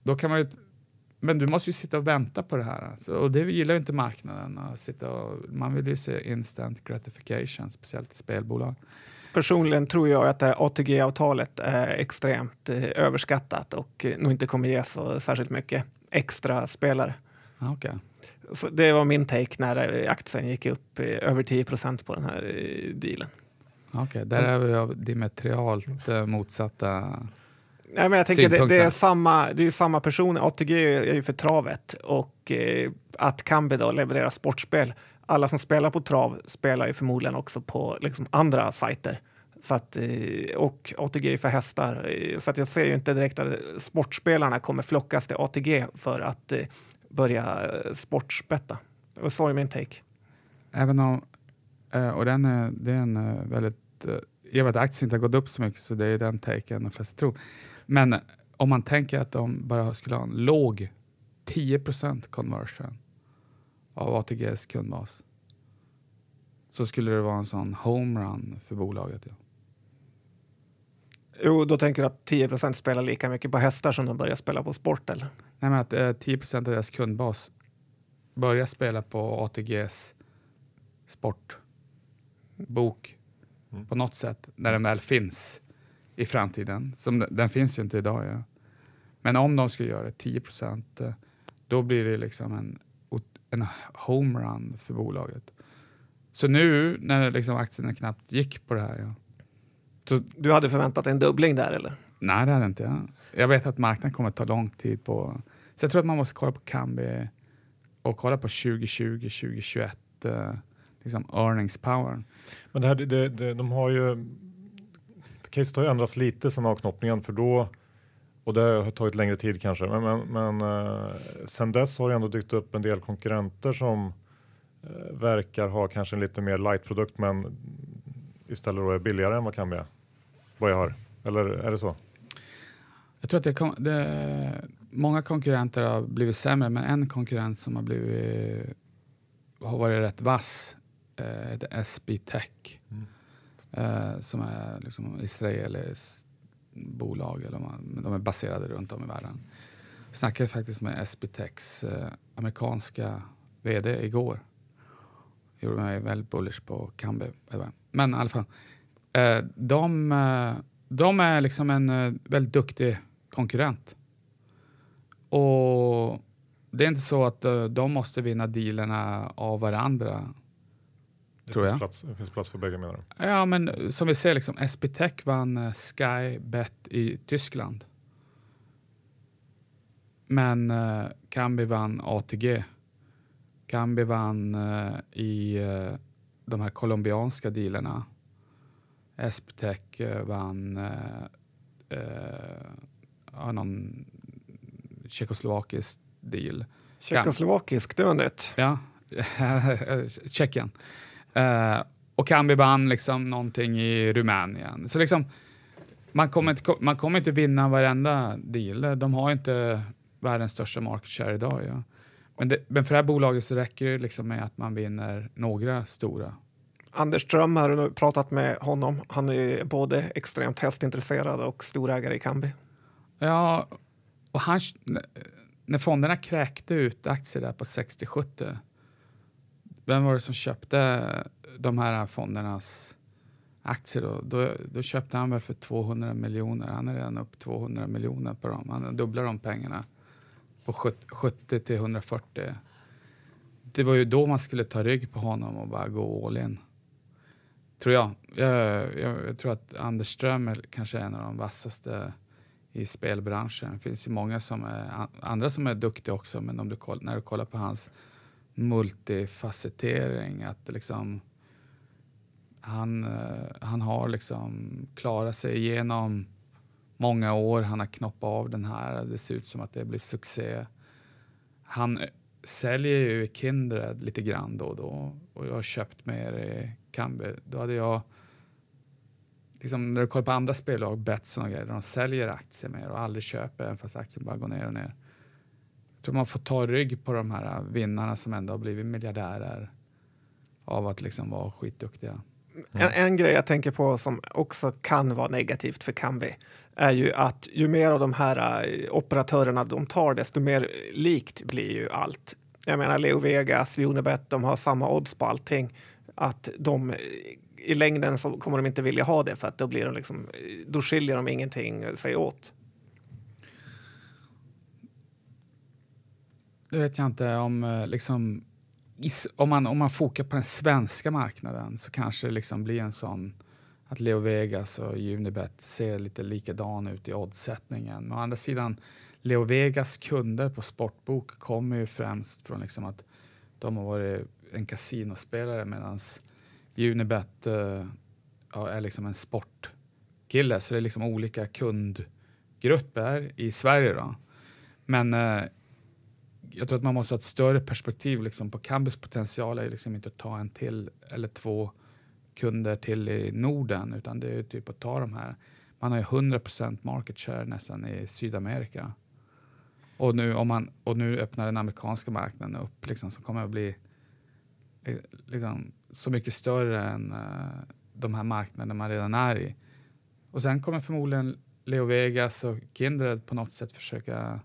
Speaker 3: då kan man ju, men du måste ju sitta och vänta på det här. Alltså. Och det gillar ju inte marknaden. Att sitta och, man vill ju se instant gratification, speciellt i spelbolag.
Speaker 2: Personligen tror jag att ATG-avtalet är extremt eh, överskattat och eh, nog inte kommer ge så särskilt mycket extra spelare.
Speaker 3: Okay.
Speaker 2: Så det var min take när eh, aktien gick upp över 10 procent på den här dealen.
Speaker 3: Okej, okay, där är vi av diametralt motsatta
Speaker 2: Nej, men jag tänker det, det, är samma, det är samma person. ATG är ju för travet och eh, att Kambi då levererar sportspel. Alla som spelar på trav spelar ju förmodligen också på liksom, andra sajter. Så att, eh, och ATG är för hästar. Eh, så att jag ser ju inte direkt att sportspelarna kommer flockas till ATG för att eh, börja sportspetta. Så är min take.
Speaker 3: Även om, och den är, det är en väldigt i och med att aktien inte har gått upp så mycket så det är den taken de flesta tror. Men om man tänker att de bara skulle ha en låg 10% conversion av ATGs kundbas så skulle det vara en sån homerun för bolaget. Ja.
Speaker 2: Jo, då tänker du att 10% spelar lika mycket på hästar som de börjar spela på sport? Eller?
Speaker 3: Nej, men att eh, 10% av deras kundbas börjar spela på ATGs sportbok mm. på något sätt när den väl finns i framtiden. Som den, den finns ju inte idag. Ja. Men om de skulle göra 10 procent, eh, då blir det liksom en, en homerun för bolaget. Så nu när liksom aktierna knappt gick på det här. Ja.
Speaker 2: Så, du hade förväntat en dubbling där eller?
Speaker 3: Nej, det hade jag inte. Ja. Jag vet att marknaden kommer att ta lång tid på. Så jag tror att man måste kolla på Kambi och kolla på 2020, 2021, eh, liksom earnings power.
Speaker 4: Men det här, det, det, de har ju caset har ju ändrats lite sedan avknoppningen för då och det har tagit längre tid kanske. Men, men, men eh, sen dess har det ändå dykt upp en del konkurrenter som eh, verkar ha kanske en lite mer light produkt men istället då är billigare än vad Kambi är. Vad jag har. Eller är det så?
Speaker 3: Jag tror att det, det, många konkurrenter har blivit sämre men en konkurrent som har blivit har varit rätt vass eh, heter SB Tech. Mm eh, som är liksom israeliskt bolag. Eller man, de är baserade runt om i världen. Jag snackade faktiskt med SBTex eh, amerikanska vd igår. Gjorde mig väldigt bullish på Kambi. Men i alla fall. Eh, de, eh, de är liksom en eh, väldigt duktig konkurrent. Och det är inte så att eh, de måste vinna dealerna av varandra
Speaker 4: det tror jag. Plats, det finns plats för bägge menar
Speaker 3: du? Ja, men som vi ser, liksom, SPTech vann uh, Sky Bet i Tyskland. Men uh, Kambi vann ATG. Kambi vann uh, i uh, de här colombianska dealerna SPTech eh, vann eh, eh, någon tjeckoslovakisk deal.
Speaker 2: Tjeckoslovakisk, det var nytt.
Speaker 3: Ja, Tjeckien. Eh, och Kambi vann liksom någonting i Rumänien. Så liksom, man kommer, inte, man kommer inte vinna varenda deal. De har inte världens största market share idag. Ja. Men, det, men för det här bolaget så räcker det liksom med att man vinner några stora.
Speaker 2: Anders Ström har du pratat med honom. Han är både extremt hästintresserad och storägare i Kambi.
Speaker 3: Ja, och han, när fonderna kräkte ut aktier där på 60-70, vem var det som köpte de här fondernas aktier då? Då, då köpte han väl för 200 miljoner. Han är redan upp 200 miljoner på dem. Han dubblar de pengarna på 70 till 140. Det var ju då man skulle ta rygg på honom och bara gå all in. Tror jag. Jag, jag, jag tror att Anders Ström är kanske en av de vassaste i spelbranschen. Det finns ju många som är, andra som är duktiga också, men om du koll, när du kollar på hans multifacettering, att liksom han, eh, han har liksom klarat sig igenom många år. Han har knoppat av den här. Det ser ut som att det blir succé. Han eh, säljer ju Kindred lite grann då och då och jag har köpt mer i Kambi. Då hade jag liksom, när du kollar på andra spelbolag, Betsson och grejer, de säljer aktier mer och aldrig köper även fast aktien bara går ner och ner. Tror man får ta rygg på de här vinnarna som ändå har blivit miljardärer av att liksom vara skitduktiga.
Speaker 2: En, en, grej jag tänker på som också kan vara negativt för Kambi är ju att ju mer av de här eh, operatörerna de tar, desto mer likt blir ju allt. Jag menar Leo Vegas, Unibet, de har samma odds på allting. Att de i längden så kommer de inte vilja ha det för att då blir de liksom, då skiljer de ingenting sig åt.
Speaker 3: Det vet jag inte om eh, liksom om man, om man fokar på den svenska marknaden så kanske det liksom blir en sån att Leo Vegas och Unibet ser lite likadan ut i oddsättningen. Men å andra sidan, Leo Vegas kunder på Sportbok kommer ju främst från liksom att de har varit en kasinospelare medan Unibet uh, ja, är liksom en sportkille. Så det är liksom olika kundgrupper i Sverige. Då. Men uh, jag tror att man måste ha ett större perspektiv liksom, på Cambys potential är liksom inte att ta en till eller två kunder till i Norden utan det är typ att ta de här. Man har ju 100 market share nästan i Sydamerika. Och nu, om man, och nu öppnar den amerikanska marknaden upp liksom, som kommer att bli eh, liksom, så mycket större än uh, de här marknaderna man redan är i. Och sen kommer förmodligen Leo Vegas och Kindred på något sätt försöka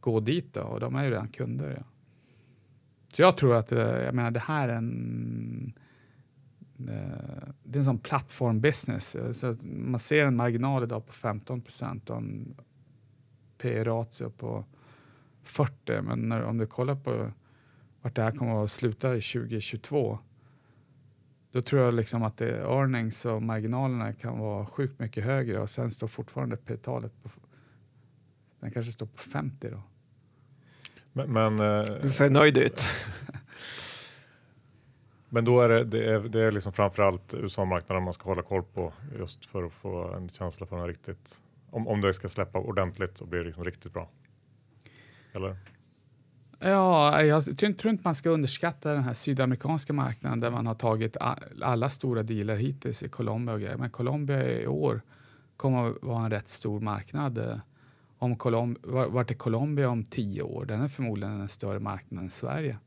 Speaker 3: gå dit då, och de är ju redan kunder. Ja. Så jag tror att eh, jag menar, det här är en eh, det är en sån plattformbusiness. Så man ser en marginal idag på 15 procent och en P-ratio på 40. Men när, om du kollar på vart det här kommer att sluta i 2022 då tror jag liksom att det, earnings och marginalerna kan vara sjukt mycket högre och sen står fortfarande P-talet på den kanske står på 50 då.
Speaker 4: Men, men eh,
Speaker 2: du ser nöjd ut.
Speaker 4: men då är det, det är, det är liksom framförallt USA-marknaden man ska hålla koll på just för att få en känsla för den riktigt. Om, om det ska släppa ordentligt blir det liksom riktigt bra. Eller?
Speaker 3: Ja, jag tror inte man ska underskatta den här sydamerikanska marknaden där man har tagit alla stora dealer hittills i Colombia och grejer. Men Colombia i år kommer att vara en rätt stor marknad eh, om Colom vart är Colombia om tio år? Den är förmodligen en större marknad än Sverige.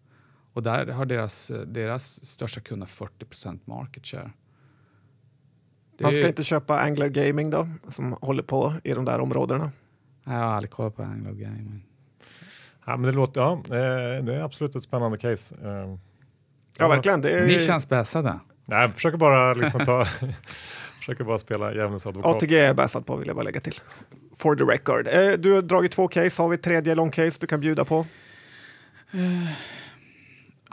Speaker 3: Och där har deras, deras största kunder 40 market share.
Speaker 2: Det Man ska ju... inte köpa Angler Gaming då, som håller på i de där områdena?
Speaker 3: Jag har aldrig kollat på Angler Gaming.
Speaker 4: Ja, men det, låter, ja, eh, det är absolut ett spännande case. Eh,
Speaker 2: ja, verkligen. Det är...
Speaker 3: Ni känns bäsade.
Speaker 4: Nej, jag försöker bara liksom ta Försöker bara spela djävulens advokat.
Speaker 2: ATG är jag bäsad på vill jag bara lägga till. For the record. Eh, du har dragit två case. Har vi ett tredje long case du kan bjuda på? Uh,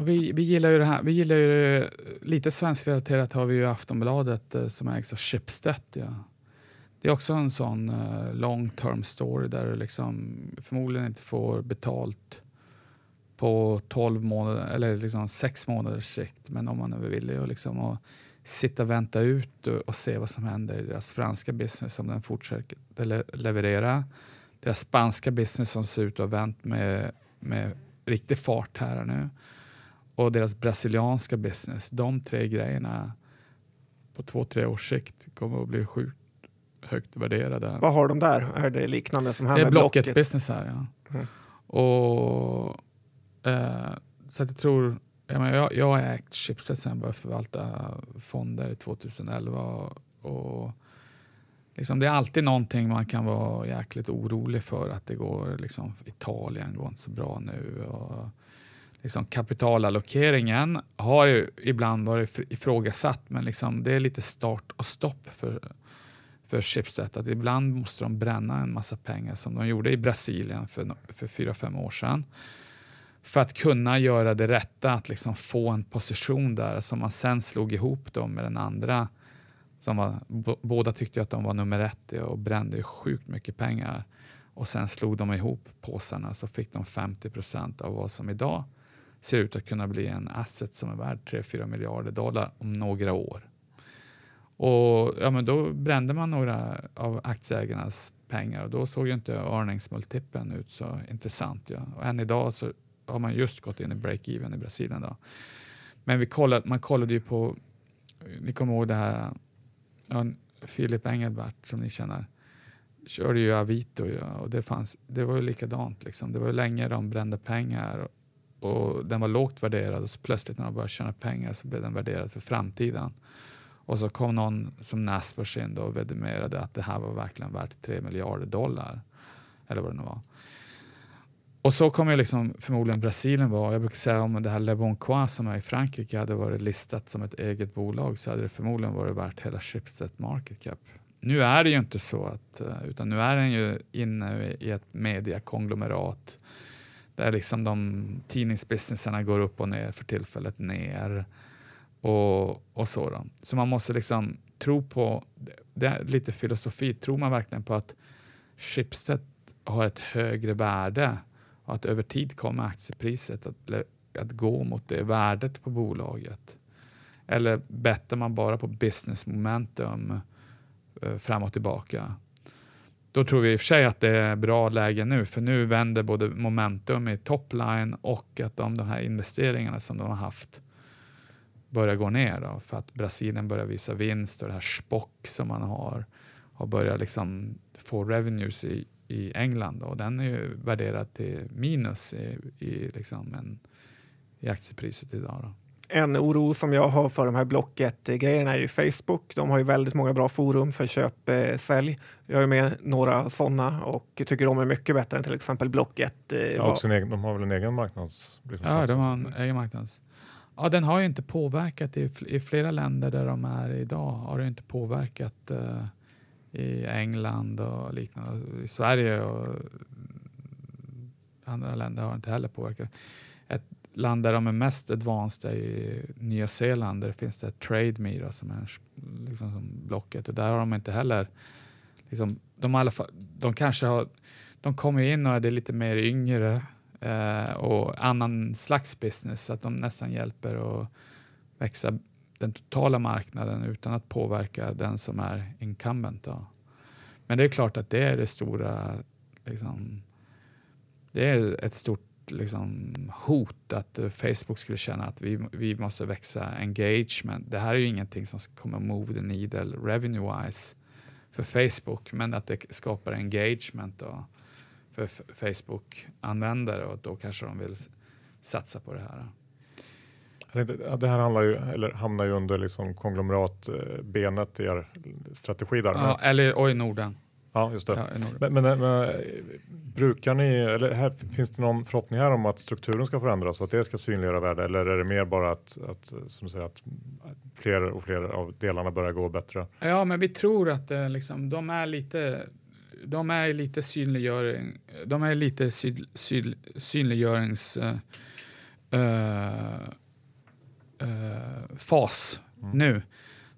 Speaker 3: vi, vi gillar ju det här. Vi gillar ju lite svenskrelaterat har vi ju Aftonbladet eh, som ägs av Schibsted. Ja. Det är också en sån uh, long term story där du liksom förmodligen inte får betalt på 12 månader eller liksom 6 månaders sikt. Men om man är villig att liksom sitta och vänta ut och, och, se vad som händer i deras franska business om den fortsätter le leverera. Deras spanska business som ser ut att ha vänt med, med riktig fart här nu. Och deras brasilianska business. De tre grejerna på två, tre års sikt kommer att bli sjukt högt värderade.
Speaker 2: Vad har de där? Är det liknande som här
Speaker 3: det
Speaker 2: med
Speaker 3: Blocket? Blocket business här, ja. Mm. Och, eh, så att jag tror, jag, jag, jag har ägt Schibsted sen jag började förvalta fonder 2011. Och, och liksom, det är alltid någonting man kan vara jäkligt orolig för att det går, liksom, Italien går inte så bra nu. Och, liksom, kapitalallokeringen har ju ibland varit ifrågasatt men liksom, det är lite start och stopp för, för Schibsted. Att ibland måste de bränna en massa pengar som de gjorde i Brasilien för, för fyra, fem år sedan. För att kunna göra det rätta, att liksom få en position där som man sen slog ihop dem med den andra. Som var, båda tyckte att de var nummer ett och brände sjukt mycket pengar. Och sen slog de ihop påsarna så fick de 50 procent av vad som idag ser ut att kunna bli en asset som är värd 3-4 miljarder dollar om några år. Och ja, men då brände man några av aktieägarnas pengar och då såg ju inte earningsmultipeln ut så intressant. Ja. Och än idag så har man just gått in i break-even i Brasilien. Då. Men vi kollade, man kollade ju på, ni kommer ihåg det här, ja, Philip Engelbert som ni känner, körde ju Avito och det, fanns, det var ju likadant. Liksom. Det var ju länge de brände pengar och, och den var lågt värderad och så plötsligt när de började tjäna pengar så blev den värderad för framtiden. Och så kom någon som Naspers in och vidimerade att det här var verkligen värt 3 miljarder dollar. Eller vad det nu var. Och så kommer liksom förmodligen Brasilien vara. Jag brukar säga om det här Le Bon Croix som är i Frankrike hade varit listat som ett eget bolag så hade det förmodligen varit värt hela Schibsted Market Cap. Nu är det ju inte så, att, eh, utan nu är den ju inne i ett mediakonglomerat där liksom de tidningsbusinesserna går upp och ner för tillfället ner och, och så. Då. Så man måste liksom tro på, det är lite filosofi, tror man verkligen på att Schibsted har ett högre värde att över tid kommer aktiepriset att, att gå mot det värdet på bolaget? Eller bettar man bara på business momentum eh, fram och tillbaka? Då tror vi i och för sig att det är bra läge nu, för nu vänder både momentum i topline och att de, de här investeringarna som de har haft börjar gå ner. Då, för att Brasilien börjar visa vinst och det här Spock som man har har börjat liksom få revenues i, i England och den är ju värderad till minus i, i, liksom en, i aktiepriset idag. Då.
Speaker 2: En oro som jag har för de här Blocket-grejerna är ju Facebook. De har ju väldigt många bra forum för köp eh, sälj. Jag är med några sådana och tycker de är mycket bättre än till exempel Blocket.
Speaker 4: Eh, ja, och egen, de har väl en egen marknads...
Speaker 3: Liksom, ja, de har en egen marknads. Ja, den har ju inte påverkat i, i flera länder där de är idag. Har det inte påverkat uh, i England och liknande. I Sverige och andra länder har det inte heller påverkat. Ett land där de är mest advanced är i Nya Zeeland. Där finns det TradeMe då, som är liksom som Blocket och där har de inte heller liksom, de, alla fall, de kanske har de kommer in och är lite mer yngre eh, och annan slags business så att de nästan hjälper att växa den totala marknaden utan att påverka den som är incumbent. Då. Men det är klart att det är det stora, liksom, det är ett stort liksom, hot att Facebook skulle känna att vi, vi måste växa engagement. Det här är ju ingenting som kommer move the needle revenue-wise för Facebook, men att det skapar engagement då för Facebook-användare och då kanske de vill satsa på det här.
Speaker 4: Tänkte, det här handlar ju, eller hamnar ju under liksom konglomeratbenet i er strategi där.
Speaker 3: Ja, eller och i Norden.
Speaker 4: Ja, just det. Ja, men, men, men, brukar ni, eller här, finns det någon förhoppning här om att strukturen ska förändras och att det ska synliggöra värde eller är det mer bara att, att, som säger, att fler och fler av delarna börjar gå bättre?
Speaker 3: Ja, men vi tror att det, liksom, de är lite de är lite synliggöring, de är lite sy, sy, synliggörings uh, uh, fas mm. nu.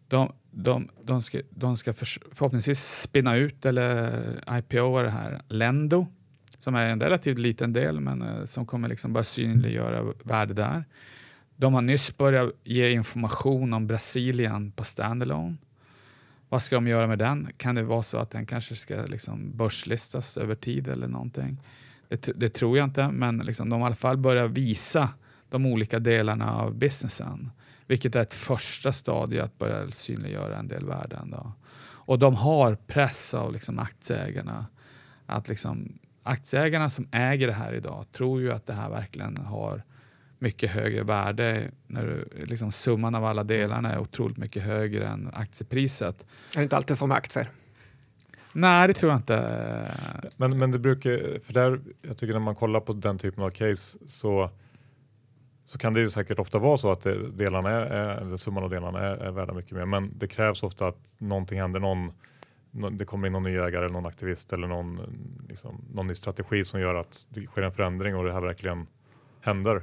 Speaker 3: De, de, de ska, de ska för, förhoppningsvis spinna ut eller IPO det här Lendo som är en relativt liten del men eh, som kommer liksom börja synliggöra värde där. De har nyss börjat ge information om Brasilien på standalone. Vad ska de göra med den? Kan det vara så att den kanske ska liksom börslistas över tid eller någonting? Det, det tror jag inte, men liksom de har i alla fall börjat visa de olika delarna av businessen. Vilket är ett första stadie att börja synliggöra en del värden. Då. Och de har press av liksom aktieägarna. Att liksom, aktieägarna som äger det här idag tror ju att det här verkligen har mycket högre värde. När du, liksom summan av alla delarna är otroligt mycket högre än aktiepriset.
Speaker 2: Är det inte alltid som med aktier?
Speaker 3: Nej, det tror jag inte.
Speaker 4: Men, men det brukar, för där, jag tycker när man kollar på den typen av case så så kan det ju säkert ofta vara så att delarna är, eller summan av delarna är, är värda mycket mer. Men det krävs ofta att någonting händer, någon, det kommer in någon ny ägare, någon aktivist eller någon, liksom, någon ny strategi som gör att det sker en förändring och det här verkligen händer.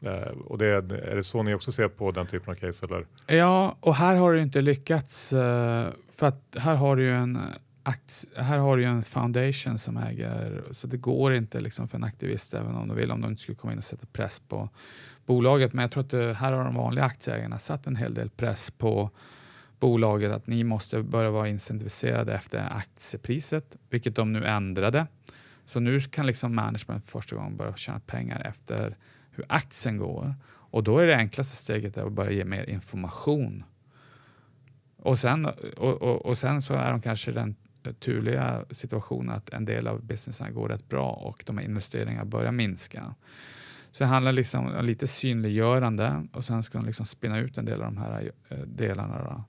Speaker 4: Eh, och det, är det så ni också ser på den typen av case? Eller?
Speaker 3: Ja, och här har det inte lyckats. Eh, för att här har du ju här har du ju en foundation som äger, så det går inte liksom för en aktivist även om de vill, om de inte skulle komma in och sätta press på bolaget. Men jag tror att det, här har de vanliga aktieägarna satt en hel del press på bolaget att ni måste börja vara incentiviserade efter aktiepriset, vilket de nu ändrade. Så nu kan liksom management för första gången börja tjäna pengar efter hur aktien går. Och då är det enklaste steget att börja ge mer information. Och sen, och, och, och sen så är de kanske den turliga situation att en del av businessen går rätt bra och de här investeringarna börjar minska. Så det handlar liksom om lite synliggörande och sen ska de liksom spinna ut en del av de här eh, delarna. Då.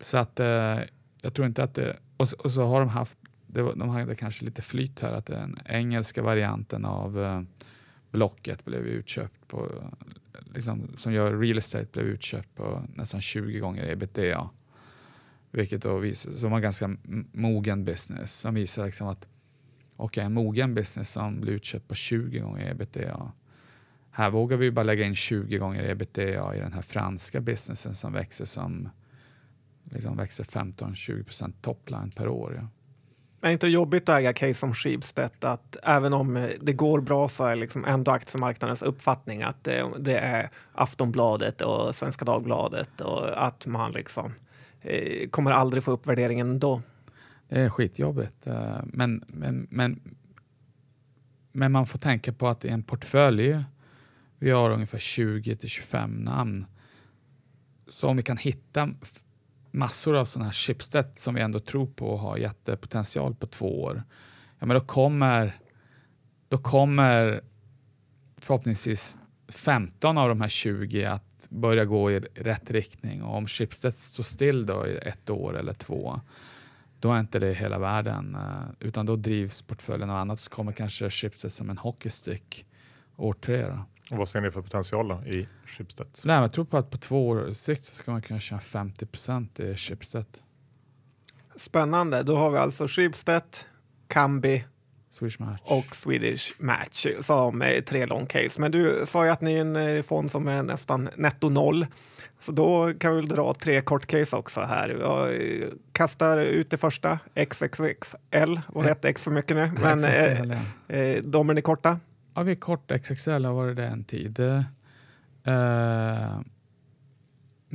Speaker 3: Så att eh, jag tror inte att det... Och, och så har de haft, det, de hade kanske lite flyt här att den engelska varianten av eh, Blocket blev utköpt på, liksom, som gör real estate blev utköpt på nästan 20 gånger ebitda. Vilket då visar, som var ganska mogen business som visar liksom att okay, en mogen business som blir utköpt på 20 gånger ebitda. Här vågar vi bara lägga in 20 gånger ebitda i den här franska businessen som växer som liksom växer 15-20% topline per år. Ja.
Speaker 2: Är inte det jobbigt att äga case som Schibsted att även om det går bra så är liksom ändå aktiemarknadens uppfattning att det, det är Aftonbladet och Svenska Dagbladet och att man liksom Eh, kommer aldrig få upp värderingen ändå.
Speaker 3: Det är skitjobbigt. Eh, men, men, men, men man får tänka på att i en portfölj, vi har ungefär 20 till 25 namn. Så om vi kan hitta massor av sådana här chipset som vi ändå tror på och har jättepotential på två år, ja, men då kommer, då kommer förhoppningsvis 15 av de här 20 att börja gå i rätt riktning och om Schibsted står still då i ett år eller två då är inte det hela världen eh, utan då drivs portföljen av annat så kommer kanske Schibsted som en hockeystick år tre. Då.
Speaker 4: Och vad ser ni för potential då i Schibsted?
Speaker 3: Nej, jag tror på att på två år sikt så ska man kunna tjäna 50 procent i Schibsted.
Speaker 2: Spännande, då har vi alltså Schibsted, Kambi
Speaker 3: Swedish Match.
Speaker 2: och Swedish Match som är tre long case. Men du sa ju att ni är en eh, fond som är nästan netto noll. Så då kan vi väl dra tre kort case också här. Jag eh, kastar ut det första, XXXL, var ett X för mycket nu. Men XXL, eh, eh, de är ni korta?
Speaker 3: Ja, vi är kort XXL har varit det en tid. Uh,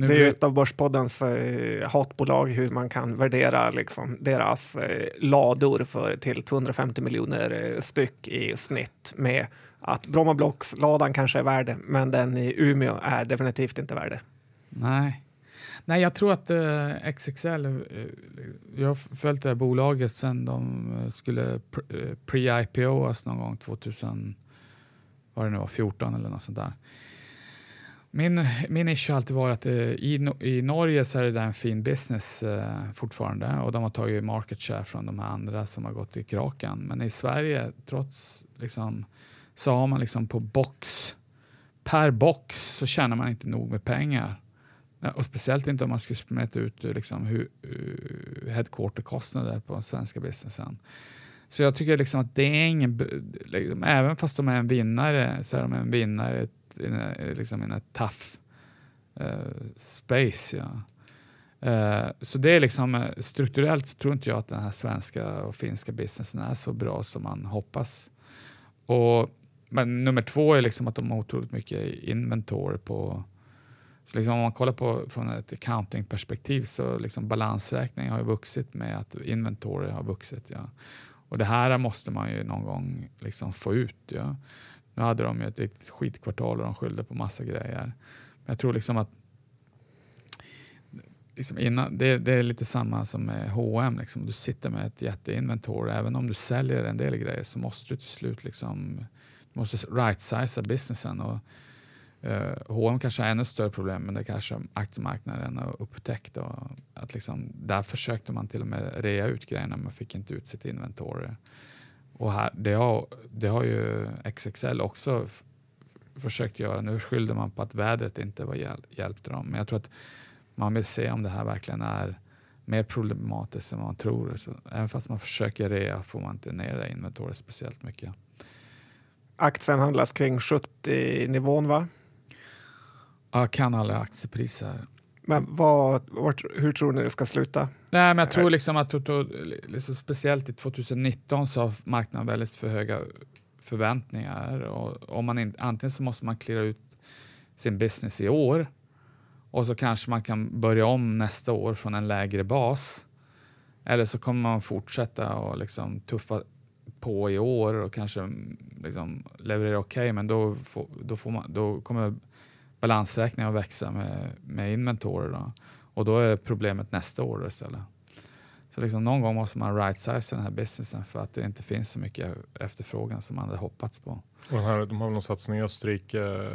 Speaker 2: nu det är ett av Börspoddens eh, hatbolag hur man kan värdera liksom, deras eh, lador för till 250 miljoner eh, styck i snitt med att Bromma Blocks-ladan kanske är värd men den i Umeå är definitivt inte värd
Speaker 3: Nej. Nej, jag tror att eh, XXL, eh, jag har följt det här bolaget sedan de eh, skulle pre-IPOas någon gång 2000, vad det nu var, 14 eller något sånt där. Min, min nisch har alltid varit att i, i Norge så är det där en fin business eh, fortfarande och de har tagit market share från de här andra som har gått i kraken. Men i Sverige, trots liksom, så har man liksom på box, per box så tjänar man inte nog med pengar. Eh, och speciellt inte om man skulle mäta ut eh, liksom, hur, hur headquarterkostnader på den svenska businessen. Så jag tycker liksom att det är ingen, liksom, även fast de är en vinnare så är de en vinnare in a, eh, liksom in a tough uh, space. Ja. Uh, så det är liksom strukturellt tror inte jag att den här svenska och finska businessen är så bra som man hoppas. Och, men nummer två är liksom att de har otroligt mycket inventory på så liksom om man kollar på från ett accounting-perspektiv så liksom balansräkningen har ju vuxit med att inventory har vuxit. Ja. Och det här måste man ju någon gång liksom få ut. Ja. Nu hade de ju ett riktigt skitkvartal och de skyllde på massa grejer. Men jag tror liksom att liksom innan, det, det, är lite samma som med H&M. Liksom. Du sitter med ett jätteinventory. Även om du säljer en del grejer så måste du till slut liksom, du måste right-siza businessen. Och, Uh, H&M kanske har ännu större problem, men det kanske aktiemarknaden har upptäckt. Och att liksom, där försökte man till och med rea ut grejerna, men fick inte ut sitt inventory. Och här, det, har, det har ju XXL också försökt göra. Nu skyllde man på att vädret inte var hjäl hjälpte dem, men jag tror att man vill se om det här verkligen är mer problematiskt än man tror. Så även fast man försöker rea får man inte ner det inventoriet speciellt mycket.
Speaker 2: Aktien handlas kring 70 nivån va?
Speaker 3: Jag kan alla aktiepriser.
Speaker 2: Men vad, vart, hur tror ni det ska sluta?
Speaker 3: Nej, men jag tror liksom att liksom speciellt i 2019 så har marknaden väldigt för höga förväntningar. Och om man in, antingen så måste man klira ut sin business i år och så kanske man kan börja om nästa år från en lägre bas. Eller så kommer man fortsätta och liksom tuffa på i år och kanske liksom leverera okej, okay, men då, får, då, får man, då kommer balansräkningen att växa med, med inventory. Då. Och då är problemet nästa år istället. Så liksom någon gång måste man right-size den här businessen för att det inte finns så mycket efterfrågan som man hade hoppats på.
Speaker 4: Och här, de har väl någon satsning i Österrike,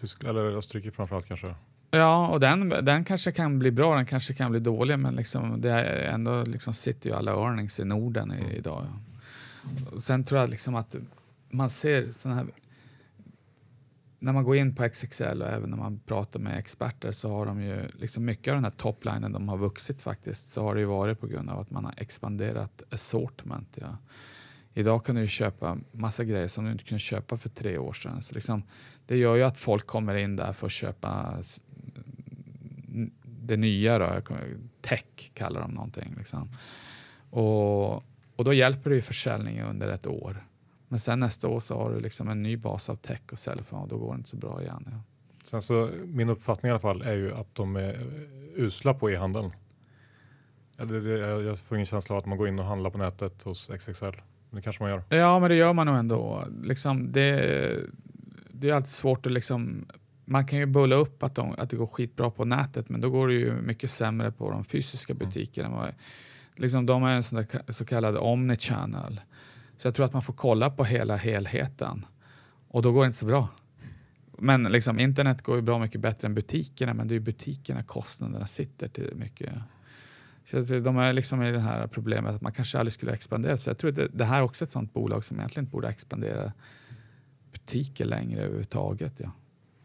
Speaker 4: Tyskland, eller Österrike framförallt kanske?
Speaker 3: Ja, och den, den kanske kan bli bra, den kanske kan bli dålig, men liksom, det är ändå liksom sitter ju alla earnings i Norden i, idag. Ja. Sen tror jag liksom att man ser sådana här när man går in på XXL och även när man pratar med experter så har de ju liksom mycket av den här toplinen de har vuxit faktiskt så har det ju varit på grund av att man har expanderat assortment. Ja. Idag kan du ju köpa massa grejer som du inte kunde köpa för tre år sedan. Så liksom, det gör ju att folk kommer in där för att köpa det nya, då. tech kallar de någonting. Liksom. Och, och då hjälper det ju försäljningen under ett år. Men sen nästa år så har du liksom en ny bas av tech och sälj och då går det inte så bra igen. Ja.
Speaker 4: Sen så, min uppfattning i alla fall är ju att de är usla på e-handeln. Jag får ingen känsla av att man går in och handlar på nätet hos XXL. Det kanske man gör.
Speaker 3: Ja, men det gör man nog ändå. Liksom det, det är alltid svårt att liksom man kan ju bulla upp att, de, att det går skitbra på nätet men då går det ju mycket sämre på de fysiska mm. butikerna. Mm. Liksom, de är en sån där, så kallad omnichannel. Så jag tror att man får kolla på hela helheten och då går det inte så bra. Men liksom, internet går ju bra mycket bättre än butikerna men det är ju butikerna kostnaderna sitter till mycket. Så de är liksom i det här problemet att man kanske aldrig skulle expandera. Så jag tror att det, det här är också ett sånt bolag som egentligen borde expandera butiker längre överhuvudtaget. Ja.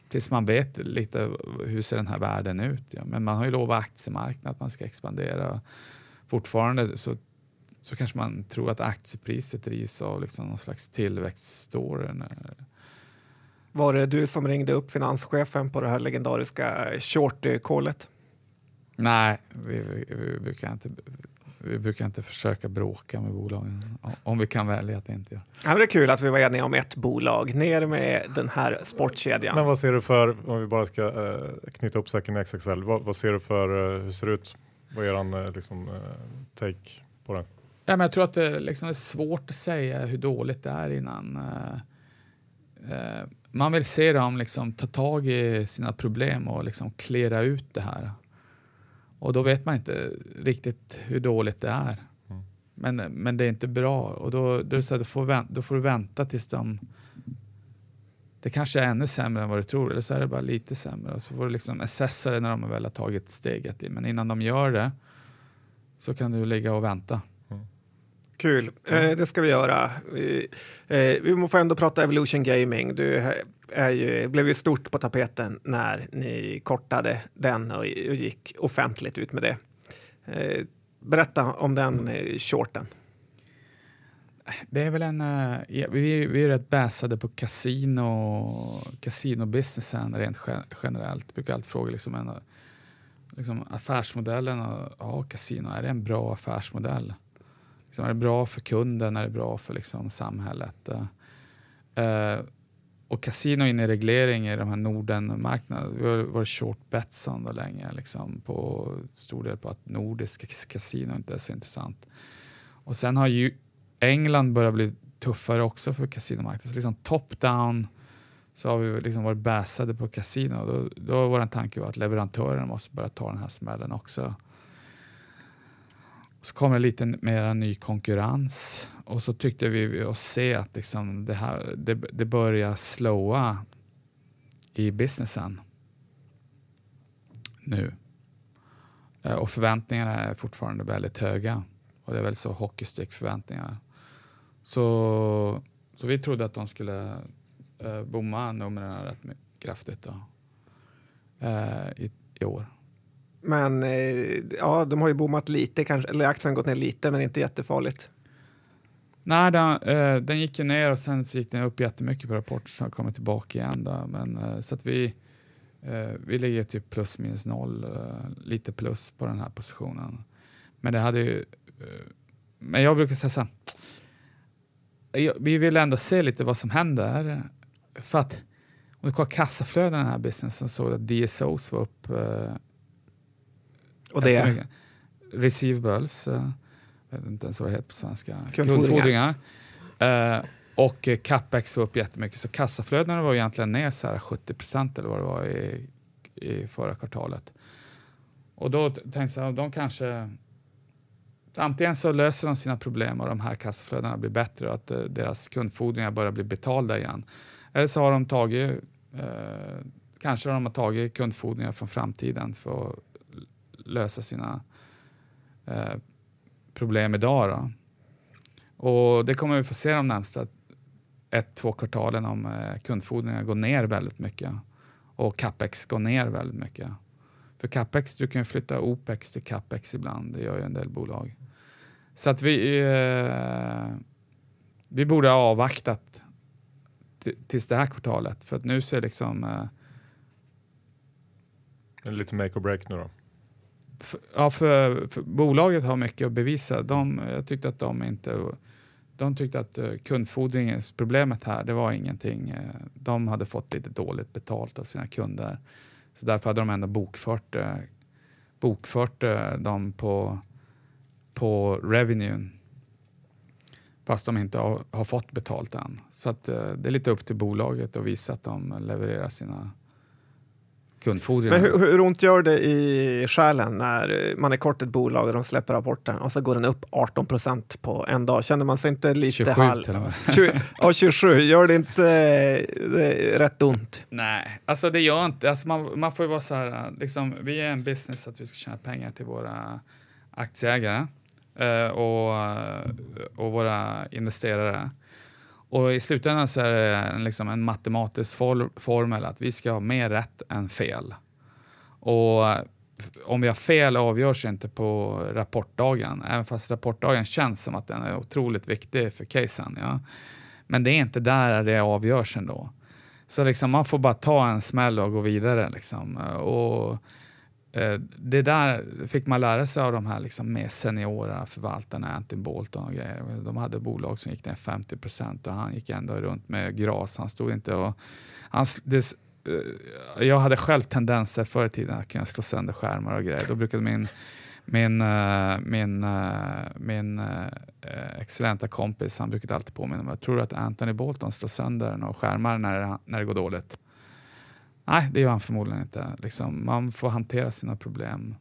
Speaker 3: Tills man vet lite hur ser den här världen ut. Ja. Men man har ju lovat aktiemarknaden att man ska expandera. Fortfarande så så kanske man tror att aktiepriset drivs av liksom någon slags tillväxtstory.
Speaker 2: Var det du som ringde upp finanschefen på det här legendariska short-callet?
Speaker 3: Nej, vi, vi, vi, brukar inte, vi brukar inte försöka bråka med bolagen om vi kan välja att inte göra.
Speaker 2: Ja, det är kul att vi var eniga om ett bolag. Ner med den här sportkedjan.
Speaker 4: Men vad ser du för, om vi bara ska uh, knyta upp säcken i XXL, vad, vad, ser du för, uh, hur ser det ut? Vad är er uh, liksom, take på det?
Speaker 3: Ja, men jag tror att det liksom är svårt att säga hur dåligt det är innan. Uh, uh, man vill se dem liksom ta tag i sina problem och liksom klära ut det här. Och då vet man inte riktigt hur dåligt det är. Mm. Men, men det är inte bra och då, då, så här, då, får, vänta, då får du vänta tills de det kanske är ännu sämre än vad du tror eller så är det bara lite sämre och så får du liksom assessa det när de väl har tagit steget. Men innan de gör det så kan du ligga och vänta.
Speaker 2: Kul, mm. eh, det ska vi göra. Vi, eh, vi får ändå prata Evolution Gaming. Du är ju, blev ju stort på tapeten när ni kortade den och, och gick offentligt ut med det. Eh, berätta om den eh, shorten.
Speaker 3: Det är väl en, uh, vi, vi är rätt bäsade på kasino, kasinobusinessen rent generellt. Brukar alltid fråga liksom en, liksom affärsmodellen, och, ja, kasino, är det en bra affärsmodell? Liksom, är det bra för kunden? Är det bra för liksom, samhället? Uh, och kasino in i reglering i de här Norden-marknaderna. Vi har varit short bets under länge, liksom, på stor del på att nordiska kasino inte är så intressant. Och sen har ju England börjat bli tuffare också för kasinomarknaden. Så liksom top-down så har vi liksom varit bäsade på kasino. Då, då var vår tanke var att leverantörerna måste börja ta den här smällen också. Så kommer det lite mer ny konkurrens och så tyckte vi oss se att liksom det, här, det, det börjar slåa i businessen nu. Eh, och förväntningarna är fortfarande väldigt höga och det är väl så hockeystick-förväntningar. Så, så vi trodde att de skulle eh, bomma numren rätt kraftigt då, eh, i, i år.
Speaker 2: Men eh, ja, de har ju bommat lite, kanske, eller aktien har gått ner lite, men inte jättefarligt.
Speaker 3: Nej, den, eh, den gick ju ner och sen gick den upp jättemycket på rapport så har kommit tillbaka igen. Då. Men, eh, så att vi, eh, vi ligger typ plus minus noll, eh, lite plus på den här positionen. Men det hade ju... Eh, men jag brukar säga så här, vi vill ändå se lite vad som händer. För att om du kollar kassaflöden i den här businessen så att DSOs var upp eh,
Speaker 2: och det?
Speaker 3: Receivables, uh, jag vet inte ens vad det heter på svenska. Kundfordringar. Uh, och capex var upp jättemycket, så kassaflödena var egentligen ner så här 70 procent eller vad det var i, i förra kvartalet. Och då tänkte jag, de kanske Antingen så löser de sina problem och de här kassaflödena blir bättre och att uh, deras kundfordringar börjar bli betalda igen. Eller så har de tagit, uh, kanske de har tagit kundfordringar från framtiden för att lösa sina eh, problem idag. Då. Och det kommer vi få se de närmsta ett, två kvartalen om eh, kundfordringar går ner väldigt mycket och capex går ner väldigt mycket. För capex, du kan ju flytta opex till capex ibland, det gör ju en del bolag. Så att vi, eh, vi borde ha avvaktat tills det här kvartalet för att nu ser liksom... Eh,
Speaker 4: lite make or break nu då?
Speaker 3: För, ja, för, för, bolaget har mycket att bevisa. De, jag tyckte att de inte... De tyckte att eh, kundfordringsproblemet kundfordringens problemet här, det var ingenting. Eh, de hade fått lite dåligt betalt av sina kunder. Så därför hade de ändå bokfört, eh, bokfört dem på, på revenuen fast de inte har, har fått betalt än. Så att, det är lite upp till bolaget att visa att de levererar sina
Speaker 2: kundfordringar. Men hur, hur ont gör det i själen när man är kort ett bolag och de släpper rapporten och så går den upp 18 procent på en dag? Känner man sig inte lite
Speaker 3: 27
Speaker 2: hal...
Speaker 3: till och med.
Speaker 2: 20, ja, 27. Gör det inte det rätt ont?
Speaker 3: Nej, alltså det gör inte. Alltså man, man får ju vara så här, liksom, vi är en business att vi ska tjäna pengar till våra aktieägare eh, och, och våra investerare. Och i slutändan så är det en, liksom en matematisk for, formel att vi ska ha mer rätt än fel. Och om vi har fel avgörs inte på rapportdagen, även fast rapportdagen känns som att den är otroligt viktig för casen. Ja. Men det är inte där det avgörs ändå. Så liksom man får bara ta en smäll och gå vidare. Liksom. Och Eh, det där fick man lära sig av de här liksom mer seniora förvaltarna, Antin Bolton och grejer. De hade bolag som gick ner 50 procent och han gick ändå runt med gras. Han stod inte och... Han, det, eh, jag hade själv tendenser förr i tiden att kunna slå sönder skärmar och grejer. Då brukade min, min, eh, min, min excellenta kompis, han brukade alltid påminna mig, jag tror att Anthony Bolton slår sönder några skärmar när, när det går dåligt. Nej, det gör han förmodligen inte. Liksom, man får hantera sina problem.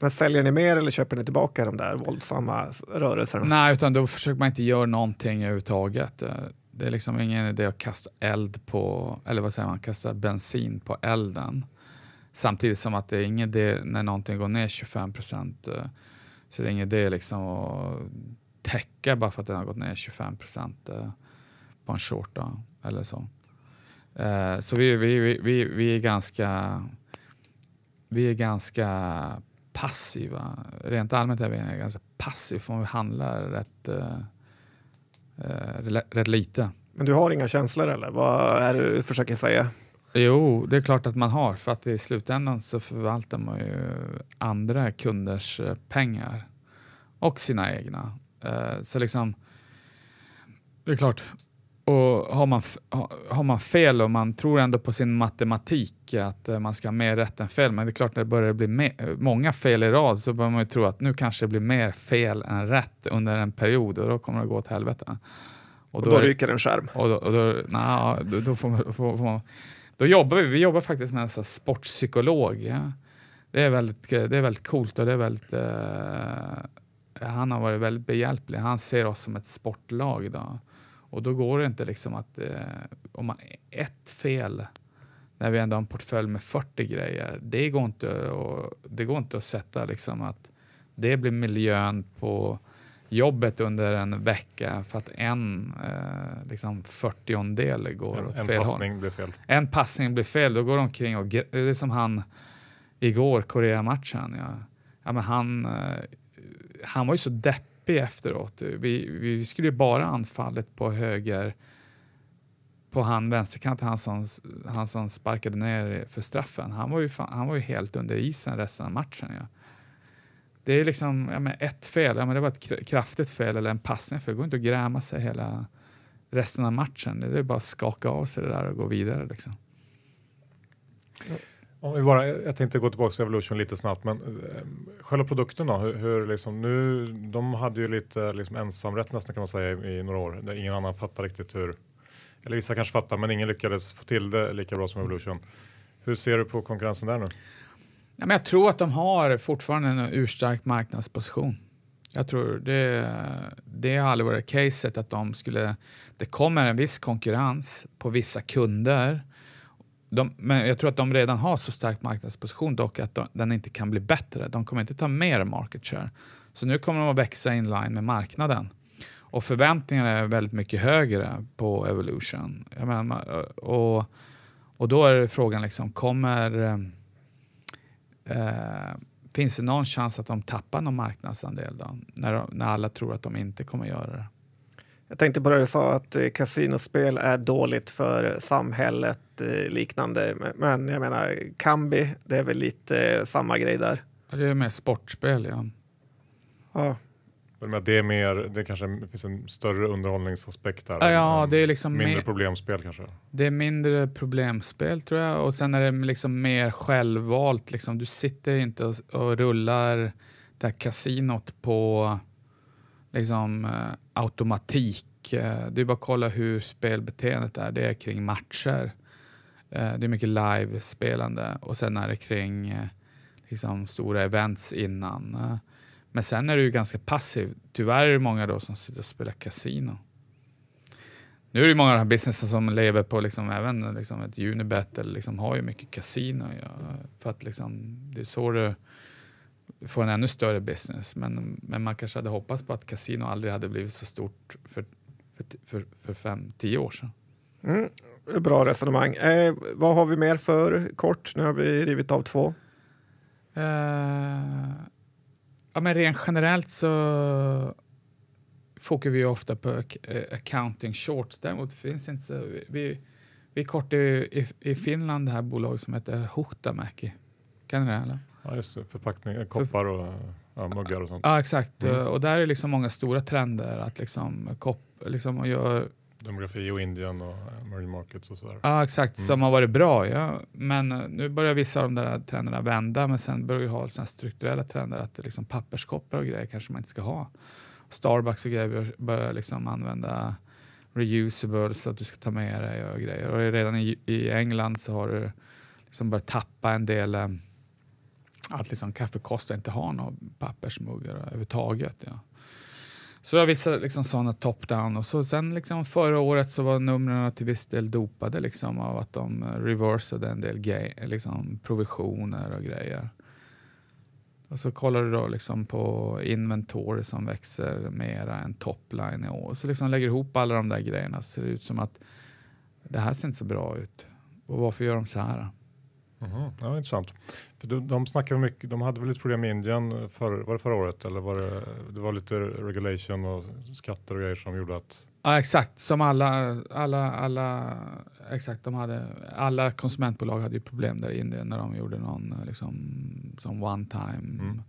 Speaker 2: Men säljer ni mer eller köper ni tillbaka de där våldsamma rörelserna?
Speaker 3: Nej, utan då försöker man inte göra någonting överhuvudtaget. Det är liksom ingen idé att kasta eld på, eller vad säger man, kasta bensin på elden. Samtidigt som att det är ingen idé när någonting går ner 25 procent. Eh, så det är ingen idé liksom att täcka bara för att den har gått ner 25 procent eh, på en short eller så. Uh, så vi, vi, vi, vi, är ganska, vi är ganska passiva. Rent allmänt är vi ganska passiva för vi handlar rätt, uh, rätt lite.
Speaker 2: Men du har inga känslor eller? Vad är det du försöker säga?
Speaker 3: Jo, det är klart att man har. För att i slutändan så förvaltar man ju andra kunders eh, pengar. Och sina egna. Eh, så liksom, det är klart, och har man, har man fel och man tror ändå på sin matematik att eh, man ska ha mer rätt än fel, men det är klart när det börjar bli mer, många fel i rad så börjar man ju tro att nu kanske det blir mer fel än rätt under en period och då kommer det gå åt helvete.
Speaker 2: Och då, och då ryker en skärm?
Speaker 3: Och då, och då, na, då, då, får, får, får man, då jobbar vi, vi jobbar faktiskt med en sån sportpsykolog. Ja. Det, är väldigt, det är väldigt coolt och det är väldigt, eh, han har varit väldigt behjälplig. Han ser oss som ett sportlag. Då. Och då går det inte liksom att eh, om man ett fel när vi ändå har en portfölj med 40 grejer. Det går inte, och, det går inte att sätta liksom att det blir miljön på jobbet under en vecka för att en eh, liksom 40 del går
Speaker 4: en,
Speaker 3: åt
Speaker 4: en
Speaker 3: fel
Speaker 4: passning
Speaker 3: håll.
Speaker 4: blir fel.
Speaker 3: En passning blir fel, då går de omkring och det är som han igår, Korea-matchen. Ja. Ja, men han, eh, han var ju så deppig efteråt. Vi, vi skulle ju bara anfallet på höger på han vänsterkant, han som, han som sparkade ner för straffen. Han var ju, han var ju helt under isen resten av matchen. Ja. Det är liksom ja, men ett fel, ja, men det var ett kraftigt fel eller en passning för det går inte att gräma sig hela resten av matchen. Det är bara att skaka av sig det där och gå vidare. Liksom.
Speaker 4: Om vi bara, jag tänkte gå tillbaka till Evolution lite snabbt, men eh, själva produkten då? Hur, hur liksom, nu, de hade ju lite liksom ensamrätt nästan kan man säga i, i några år. Där ingen annan fattar riktigt hur, eller vissa kanske fattar, men ingen lyckades få till det lika bra som Evolution. Hur ser du på konkurrensen där nu?
Speaker 3: Ja, men jag tror att de har fortfarande en urstark marknadsposition. Jag tror det, det har aldrig varit caset att de skulle... Det kommer en viss konkurrens på vissa kunder. De, men jag tror att de redan har så stark marknadsposition dock att de, den inte kan bli bättre. De kommer inte ta mer market share. Så nu kommer de att växa in line med marknaden. Och förväntningarna är väldigt mycket högre på Evolution. Menar, och, och då är frågan, liksom, kommer Eh, finns det någon chans att de tappar någon marknadsandel då? När, när alla tror att de inte kommer göra det?
Speaker 2: Jag tänkte på det du sa att eh, kasinospel är dåligt för samhället eh, liknande. Men jag menar Kambi, det är väl lite eh, samma grej där?
Speaker 3: Det är mer sportspel ja.
Speaker 2: Ja,
Speaker 4: det är mer, det kanske finns en större underhållningsaspekt där.
Speaker 3: Ja, det är liksom
Speaker 4: mindre problemspel kanske.
Speaker 3: Det är mindre problemspel tror jag och sen är det liksom mer självvalt. Liksom. Du sitter inte och, och rullar det här kasinot på liksom, eh, automatik. Eh, det är bara att kolla hur spelbeteendet är. Det är kring matcher. Eh, det är mycket live-spelande och sen är det kring eh, liksom, stora events innan. Men sen är du ju ganska passiv. Tyvärr är det många då som sitter och spelar kasino. Nu är det många av de här businessen som lever på liksom, även liksom ett Unibet eller liksom har ju mycket kasino. Ja, för att liksom, det är så det får en ännu större business. Men, men man kanske hade hoppats på att kasino aldrig hade blivit så stort för, för, för, för fem, tio år sedan.
Speaker 2: Mm, bra resonemang. Eh, vad har vi mer för kort? Nu har vi rivit av två.
Speaker 3: Eh, Ja, men rent generellt så fokuserar vi ofta på eh, accounting shorts. Däremot finns inte så... Vi, vi är kort i, i, Finland det här bolaget som heter Huhtamäki. Kan ni det? Eller?
Speaker 4: Ja, just det. Förpackning, koppar och ja, muggar och sånt.
Speaker 3: Ja, exakt. Mm. Och där är liksom många stora trender att liksom, kopp, liksom och gör
Speaker 4: Demografi och Indien och Marine Markets och sådär.
Speaker 3: Ja, exakt. Mm. Som har varit bra. Ja. Men eh, nu börjar vissa av de där trenderna vända, men sen börjar vi ha såna strukturella trender att liksom papperskoppar och grejer kanske man inte ska ha. Starbucks och grejer börjar liksom använda reusable så att du ska ta med dig och grejer. Och redan i, i England så har du liksom börjat tappa en del eh, att liksom kaffekostar inte har några pappersmuggar överhuvudtaget. Ja. Så det var vissa liksom, sådana top-down. Och så, sen liksom, förra året så var numren till viss del dopade liksom, av att de reversade en del liksom, provisioner och grejer. Och så kollar du då liksom på inventory som växer mera än topline i år. Så liksom lägger ihop alla de där grejerna så ser det ut som att det här ser inte så bra ut. Och varför gör de så här?
Speaker 4: Mm, ja, intressant. För de, de snackade mycket, de hade väl lite problem i Indien för, var det förra året eller var det, det var lite regulation och skatter och grejer som gjorde att
Speaker 3: Ja exakt, som alla, alla, alla, exakt, de hade, alla konsumentbolag hade ju problem där i Indien när de gjorde någon liksom, som one time.
Speaker 4: Mm.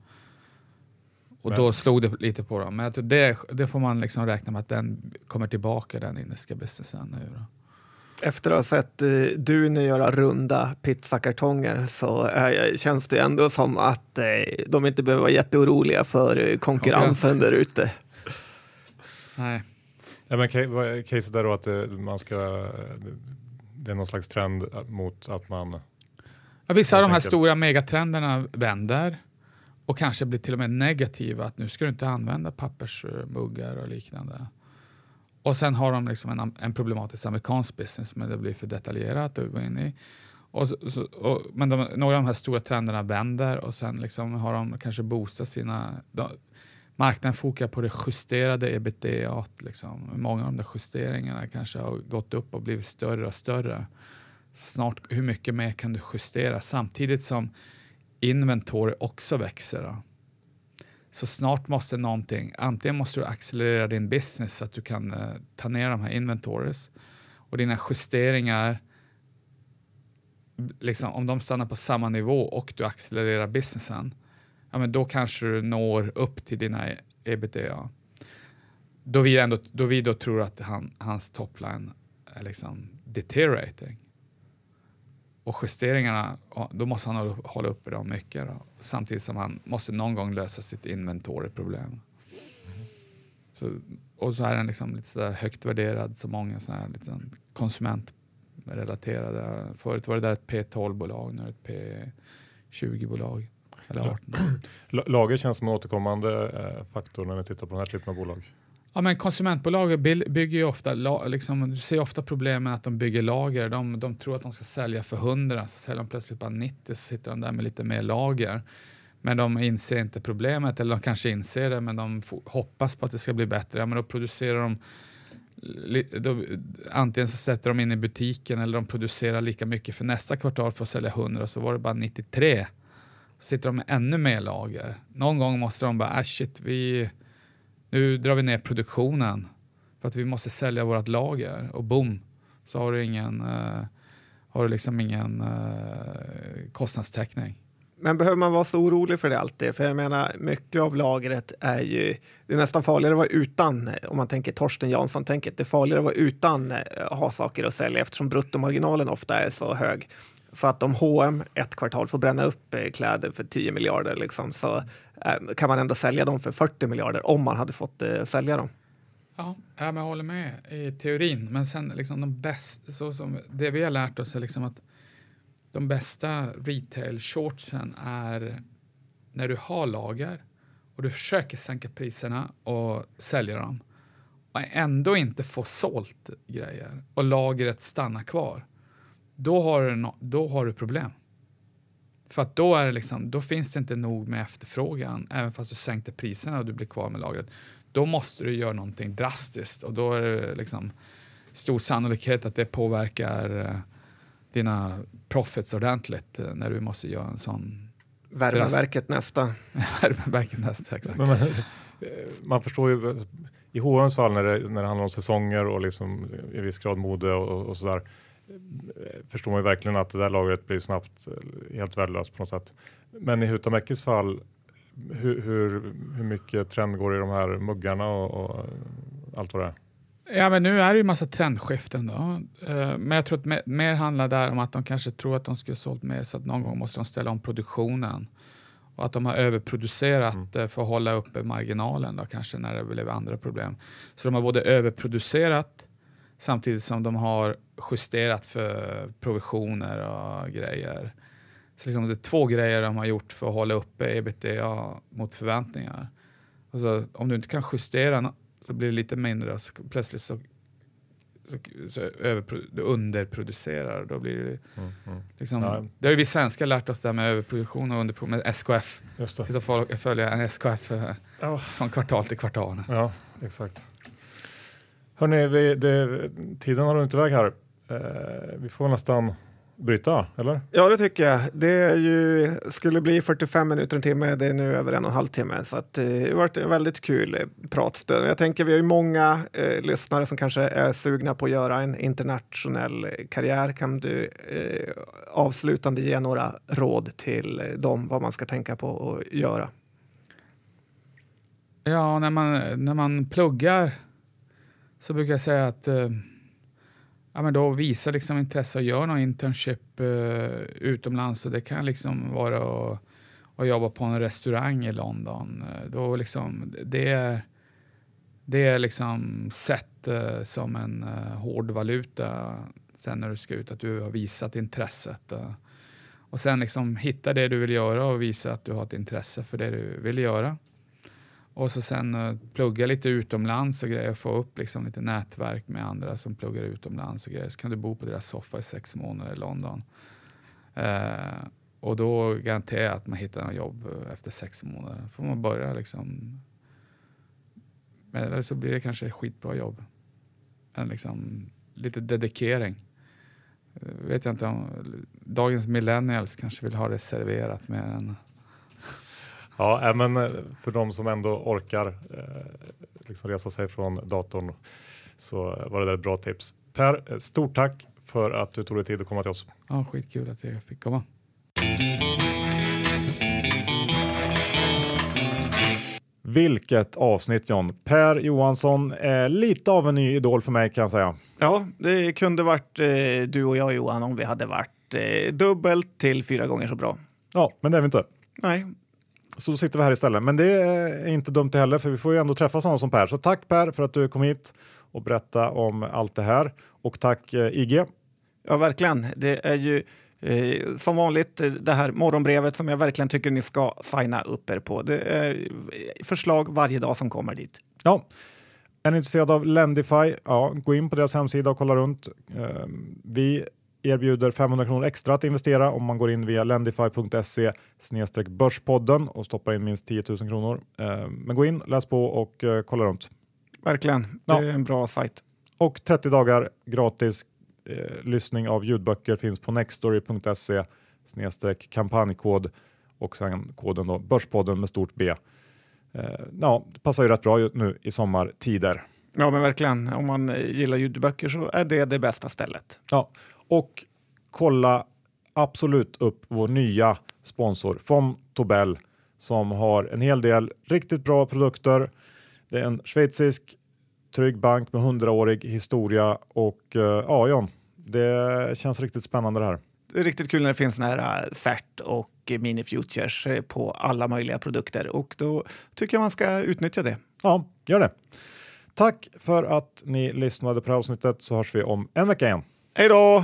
Speaker 3: Och
Speaker 4: Men-
Speaker 3: då slog det lite på dem. Men jag tror det, det får man liksom räkna med att den kommer tillbaka den indiska businessen nu. Då.
Speaker 2: Efter att ha sett eh, Dune göra runda pizzakartonger så eh, känns det ändå som att eh, de inte behöver vara jätteoroliga för eh, konkurrensen där ute.
Speaker 3: Nej.
Speaker 4: Ja, men caset där då att det, man ska, det är någon slags trend mot att man
Speaker 3: Ja, vissa av de här
Speaker 4: enkelt.
Speaker 3: stora megatrenderna vänder och kanske blir till och med negativa. Att nu ska du inte använda pappersmuggar och liknande. Och sen har de liksom en, en problematisk amerikansk business men det blir för detaljerat att gå in i. Och så, så, och, men de, några av de här stora trenderna vänder och sen liksom har de kanske boostat sina... De, marknaden fokar på det justerade ebitda. Liksom. Många av de där justeringarna kanske har gått upp och blivit större och större. Snart, hur mycket mer kan du justera samtidigt som inventory också växer? Då? Så snart måste någonting, antingen måste du accelerera din business så att du kan eh, ta ner de här inventories och dina justeringar, liksom, om de stannar på samma nivå och du accelererar businessen, ja, men då kanske du når upp till dina ebitda. Då vi, ändå, då vi då tror att han, hans topline är liksom deteriorating. Och justeringarna, då måste han hålla uppe dem mycket. Då. Samtidigt som han måste någon gång lösa sitt inventoryproblem. Så, och så är den liksom lite sådär högt värderad så många så här liksom konsumentrelaterade. Förut var det där ett P12-bolag, nu är det ett P20-bolag. Eller 18.
Speaker 4: La- Lager känns som en återkommande eh, faktor när ni tittar på den här typen av bolag.
Speaker 3: Ja, men konsumentbolag bygger ju ofta, liksom, du ser ofta problemen att de bygger lager. De, de tror att de ska sälja för 100, så säljer de plötsligt bara 90, så sitter de där med lite mer lager. Men de inser inte problemet, eller de kanske inser det, men de hoppas på att det ska bli bättre. Ja, men då producerar de då, antingen så sätter de in i butiken eller de producerar lika mycket för nästa kvartal för att sälja 100 så var det bara 93. Så sitter de med ännu mer lager. Någon gång måste de bara, ah shit, vi, nu drar vi ner produktionen för att vi måste sälja vårt lager och boom så har du ingen, uh, har du liksom ingen uh, kostnadstäckning.
Speaker 2: Men behöver man vara så orolig för det alltid? För jag menar, mycket av lagret är ju... Det är nästan farligare att vara utan, om man tänker Torsten Jansson-tänket, det är farligare att vara utan eh, ha saker att sälja eftersom bruttomarginalen ofta är så hög. Så att om H&M ett kvartal får bränna upp kläder för 10 miljarder liksom, så Ehm, kan man ändå sälja dem för 40 miljarder om man hade fått eh, sälja dem.
Speaker 3: Ja, jag håller med i teorin. Men sen liksom de bästa, så som det vi har lärt oss är liksom att de bästa retail-shortsen är när du har lager och du försöker sänka priserna och sälja dem och ändå inte få sålt grejer och lagret stannar kvar. Då har du, no- då har du problem. För att då, är det liksom, då finns det inte nog med efterfrågan även fast du sänkte priserna och du blir kvar med lagret. Då måste du göra någonting drastiskt och då är det liksom stor sannolikhet att det påverkar eh, dina profits ordentligt eh, när du måste göra en sån
Speaker 2: Värmeverket nästa.
Speaker 3: värmeverket nästa. Exakt.
Speaker 4: Men, man, man förstår ju i H&M's fall när det, när det handlar om säsonger och liksom i viss grad mode och, och sådär eh, förstår man ju verkligen att det där lagret blir snabbt eh, helt värdelöst på något sätt. Men i Huhtamäkis fall, hur, hur, hur mycket trend går i de här muggarna och, och allt vad det är?
Speaker 3: Ja, men nu är det ju massa trendskiften då. Eh, Men jag tror att me- mer handlar där om att de kanske tror att de skulle sålt mer så att någon gång måste de ställa om produktionen. Och att de har överproducerat eh, för att hålla uppe marginalen då kanske när det blev andra problem. Så de har både överproducerat samtidigt som de har justerat för provisioner och grejer. Så liksom det är två grejer de har gjort för att hålla uppe ebitda mot förväntningar. Alltså, om du inte kan justera så blir det lite mindre och så plötsligt så, så, så du underproducerar. Då blir det,
Speaker 4: Mm, mm.
Speaker 3: liksom,
Speaker 4: Ja.
Speaker 3: det har ju vi svenskar lärt oss det här med överproduktion och underproduktion med SKF. Sitta och följa en SKF eh,
Speaker 4: Ja.
Speaker 3: från kvartal till kvartal.
Speaker 4: Ja, exakt. Hörrni, vi, det, tiden har runnit iväg här. Eh, vi får nästan
Speaker 1: avbryta, eller?
Speaker 2: Ja, det tycker jag. Det är ju, skulle bli 45 minuter, en timme. Det är nu över en och en halv timme. Så att, eh, det har varit en väldigt kul eh, pratstund. Jag tänker vi har ju många eh, lyssnare som kanske är sugna på att göra en internationell eh, karriär. Kan du eh, avslutande ge några råd till dem vad man ska tänka på att göra?
Speaker 3: Ja, när man, när man pluggar så brukar jag säga att eh, ja, men då visa liksom intresse och gör någon internship eh, utomlands. Och det kan liksom vara att, att jobba på en restaurang i London. Eh, då liksom, det, är, det är liksom sett eh, som en eh, hård valuta sen när du ska ut, att du har visat intresset. Eh. och sen liksom hitta det du vill göra och visa att du har ett intresse för det du vill göra. Och så sen uh, plugga lite utomlands och grejer, få upp liksom lite nätverk med andra som pluggar utomlands och grejer. Så kan du bo på deras soffa i sex månader i London. Uh, och då garanterar jag att man hittar något jobb efter sex månader. får man börja liksom. Eller så blir det kanske ett skitbra jobb. En liksom, lite dedikering. Eh, vet jag inte om dagens millennials kanske vill ha det serverat mer än
Speaker 1: Ja, men eh, för de som ändå orkar eh, liksom resa sig från datorn så var det där ett bra tips. Per, eh, stort tack för att du tog dig tid att komma till oss.
Speaker 3: Ja, skitkul att jag fick komma.
Speaker 1: Vilket avsnitt John. Per Johansson är lite av en ny idol för mig kan jag säga.
Speaker 2: Ja, det kunde varit eh, du och jag Johan om vi hade varit eh, dubbelt till fyra gånger så bra.
Speaker 1: Ja, men det är vi inte.
Speaker 2: Nej,
Speaker 1: så då sitter vi här istället. Men det är inte dumt heller, för vi får ju ändå träffa sådana som Per. Så tack Per för att du kom hit och berätta om allt det här. Och tack eh, IG.
Speaker 2: Ja, verkligen. Det är ju eh, som vanligt eh, det här morgonbrevet som jag verkligen tycker ni ska signa upp er på. Det är förslag varje dag som kommer dit.
Speaker 1: Ja. Är ni intresserade av Lendify? Ja, gå in på deras hemsida och kolla runt. Eh, vi erbjuder 500 kronor extra att investera om man går in via lendify.se börspodden och stoppar in minst 10 000 kronor. Eh, men gå in, läs på och eh, kolla runt.
Speaker 2: Verkligen, det ja. är en bra sajt.
Speaker 1: Och 30 dagar gratis eh, lyssning av ljudböcker finns på nextory.se kampanjkod och sen koden då Börspodden med stort B. Eh, ja, det passar ju rätt bra nu i sommartider.
Speaker 2: Ja, men verkligen. Om man gillar ljudböcker så är det det bästa stället.
Speaker 1: Ja, och kolla absolut upp vår nya sponsor Fom Tobel som har en hel del riktigt bra produkter. Det är en schweizisk trygg bank med hundraårig historia och uh, ja, John, det känns riktigt spännande det här.
Speaker 2: Det är riktigt kul när det finns såna här eh, CERT och Mini Futures eh, på alla möjliga produkter och då tycker jag man ska utnyttja det.
Speaker 1: Ja, gör det. Tack för att ni lyssnade på det här avsnittet så hörs vi om en vecka igen.
Speaker 2: Hej då!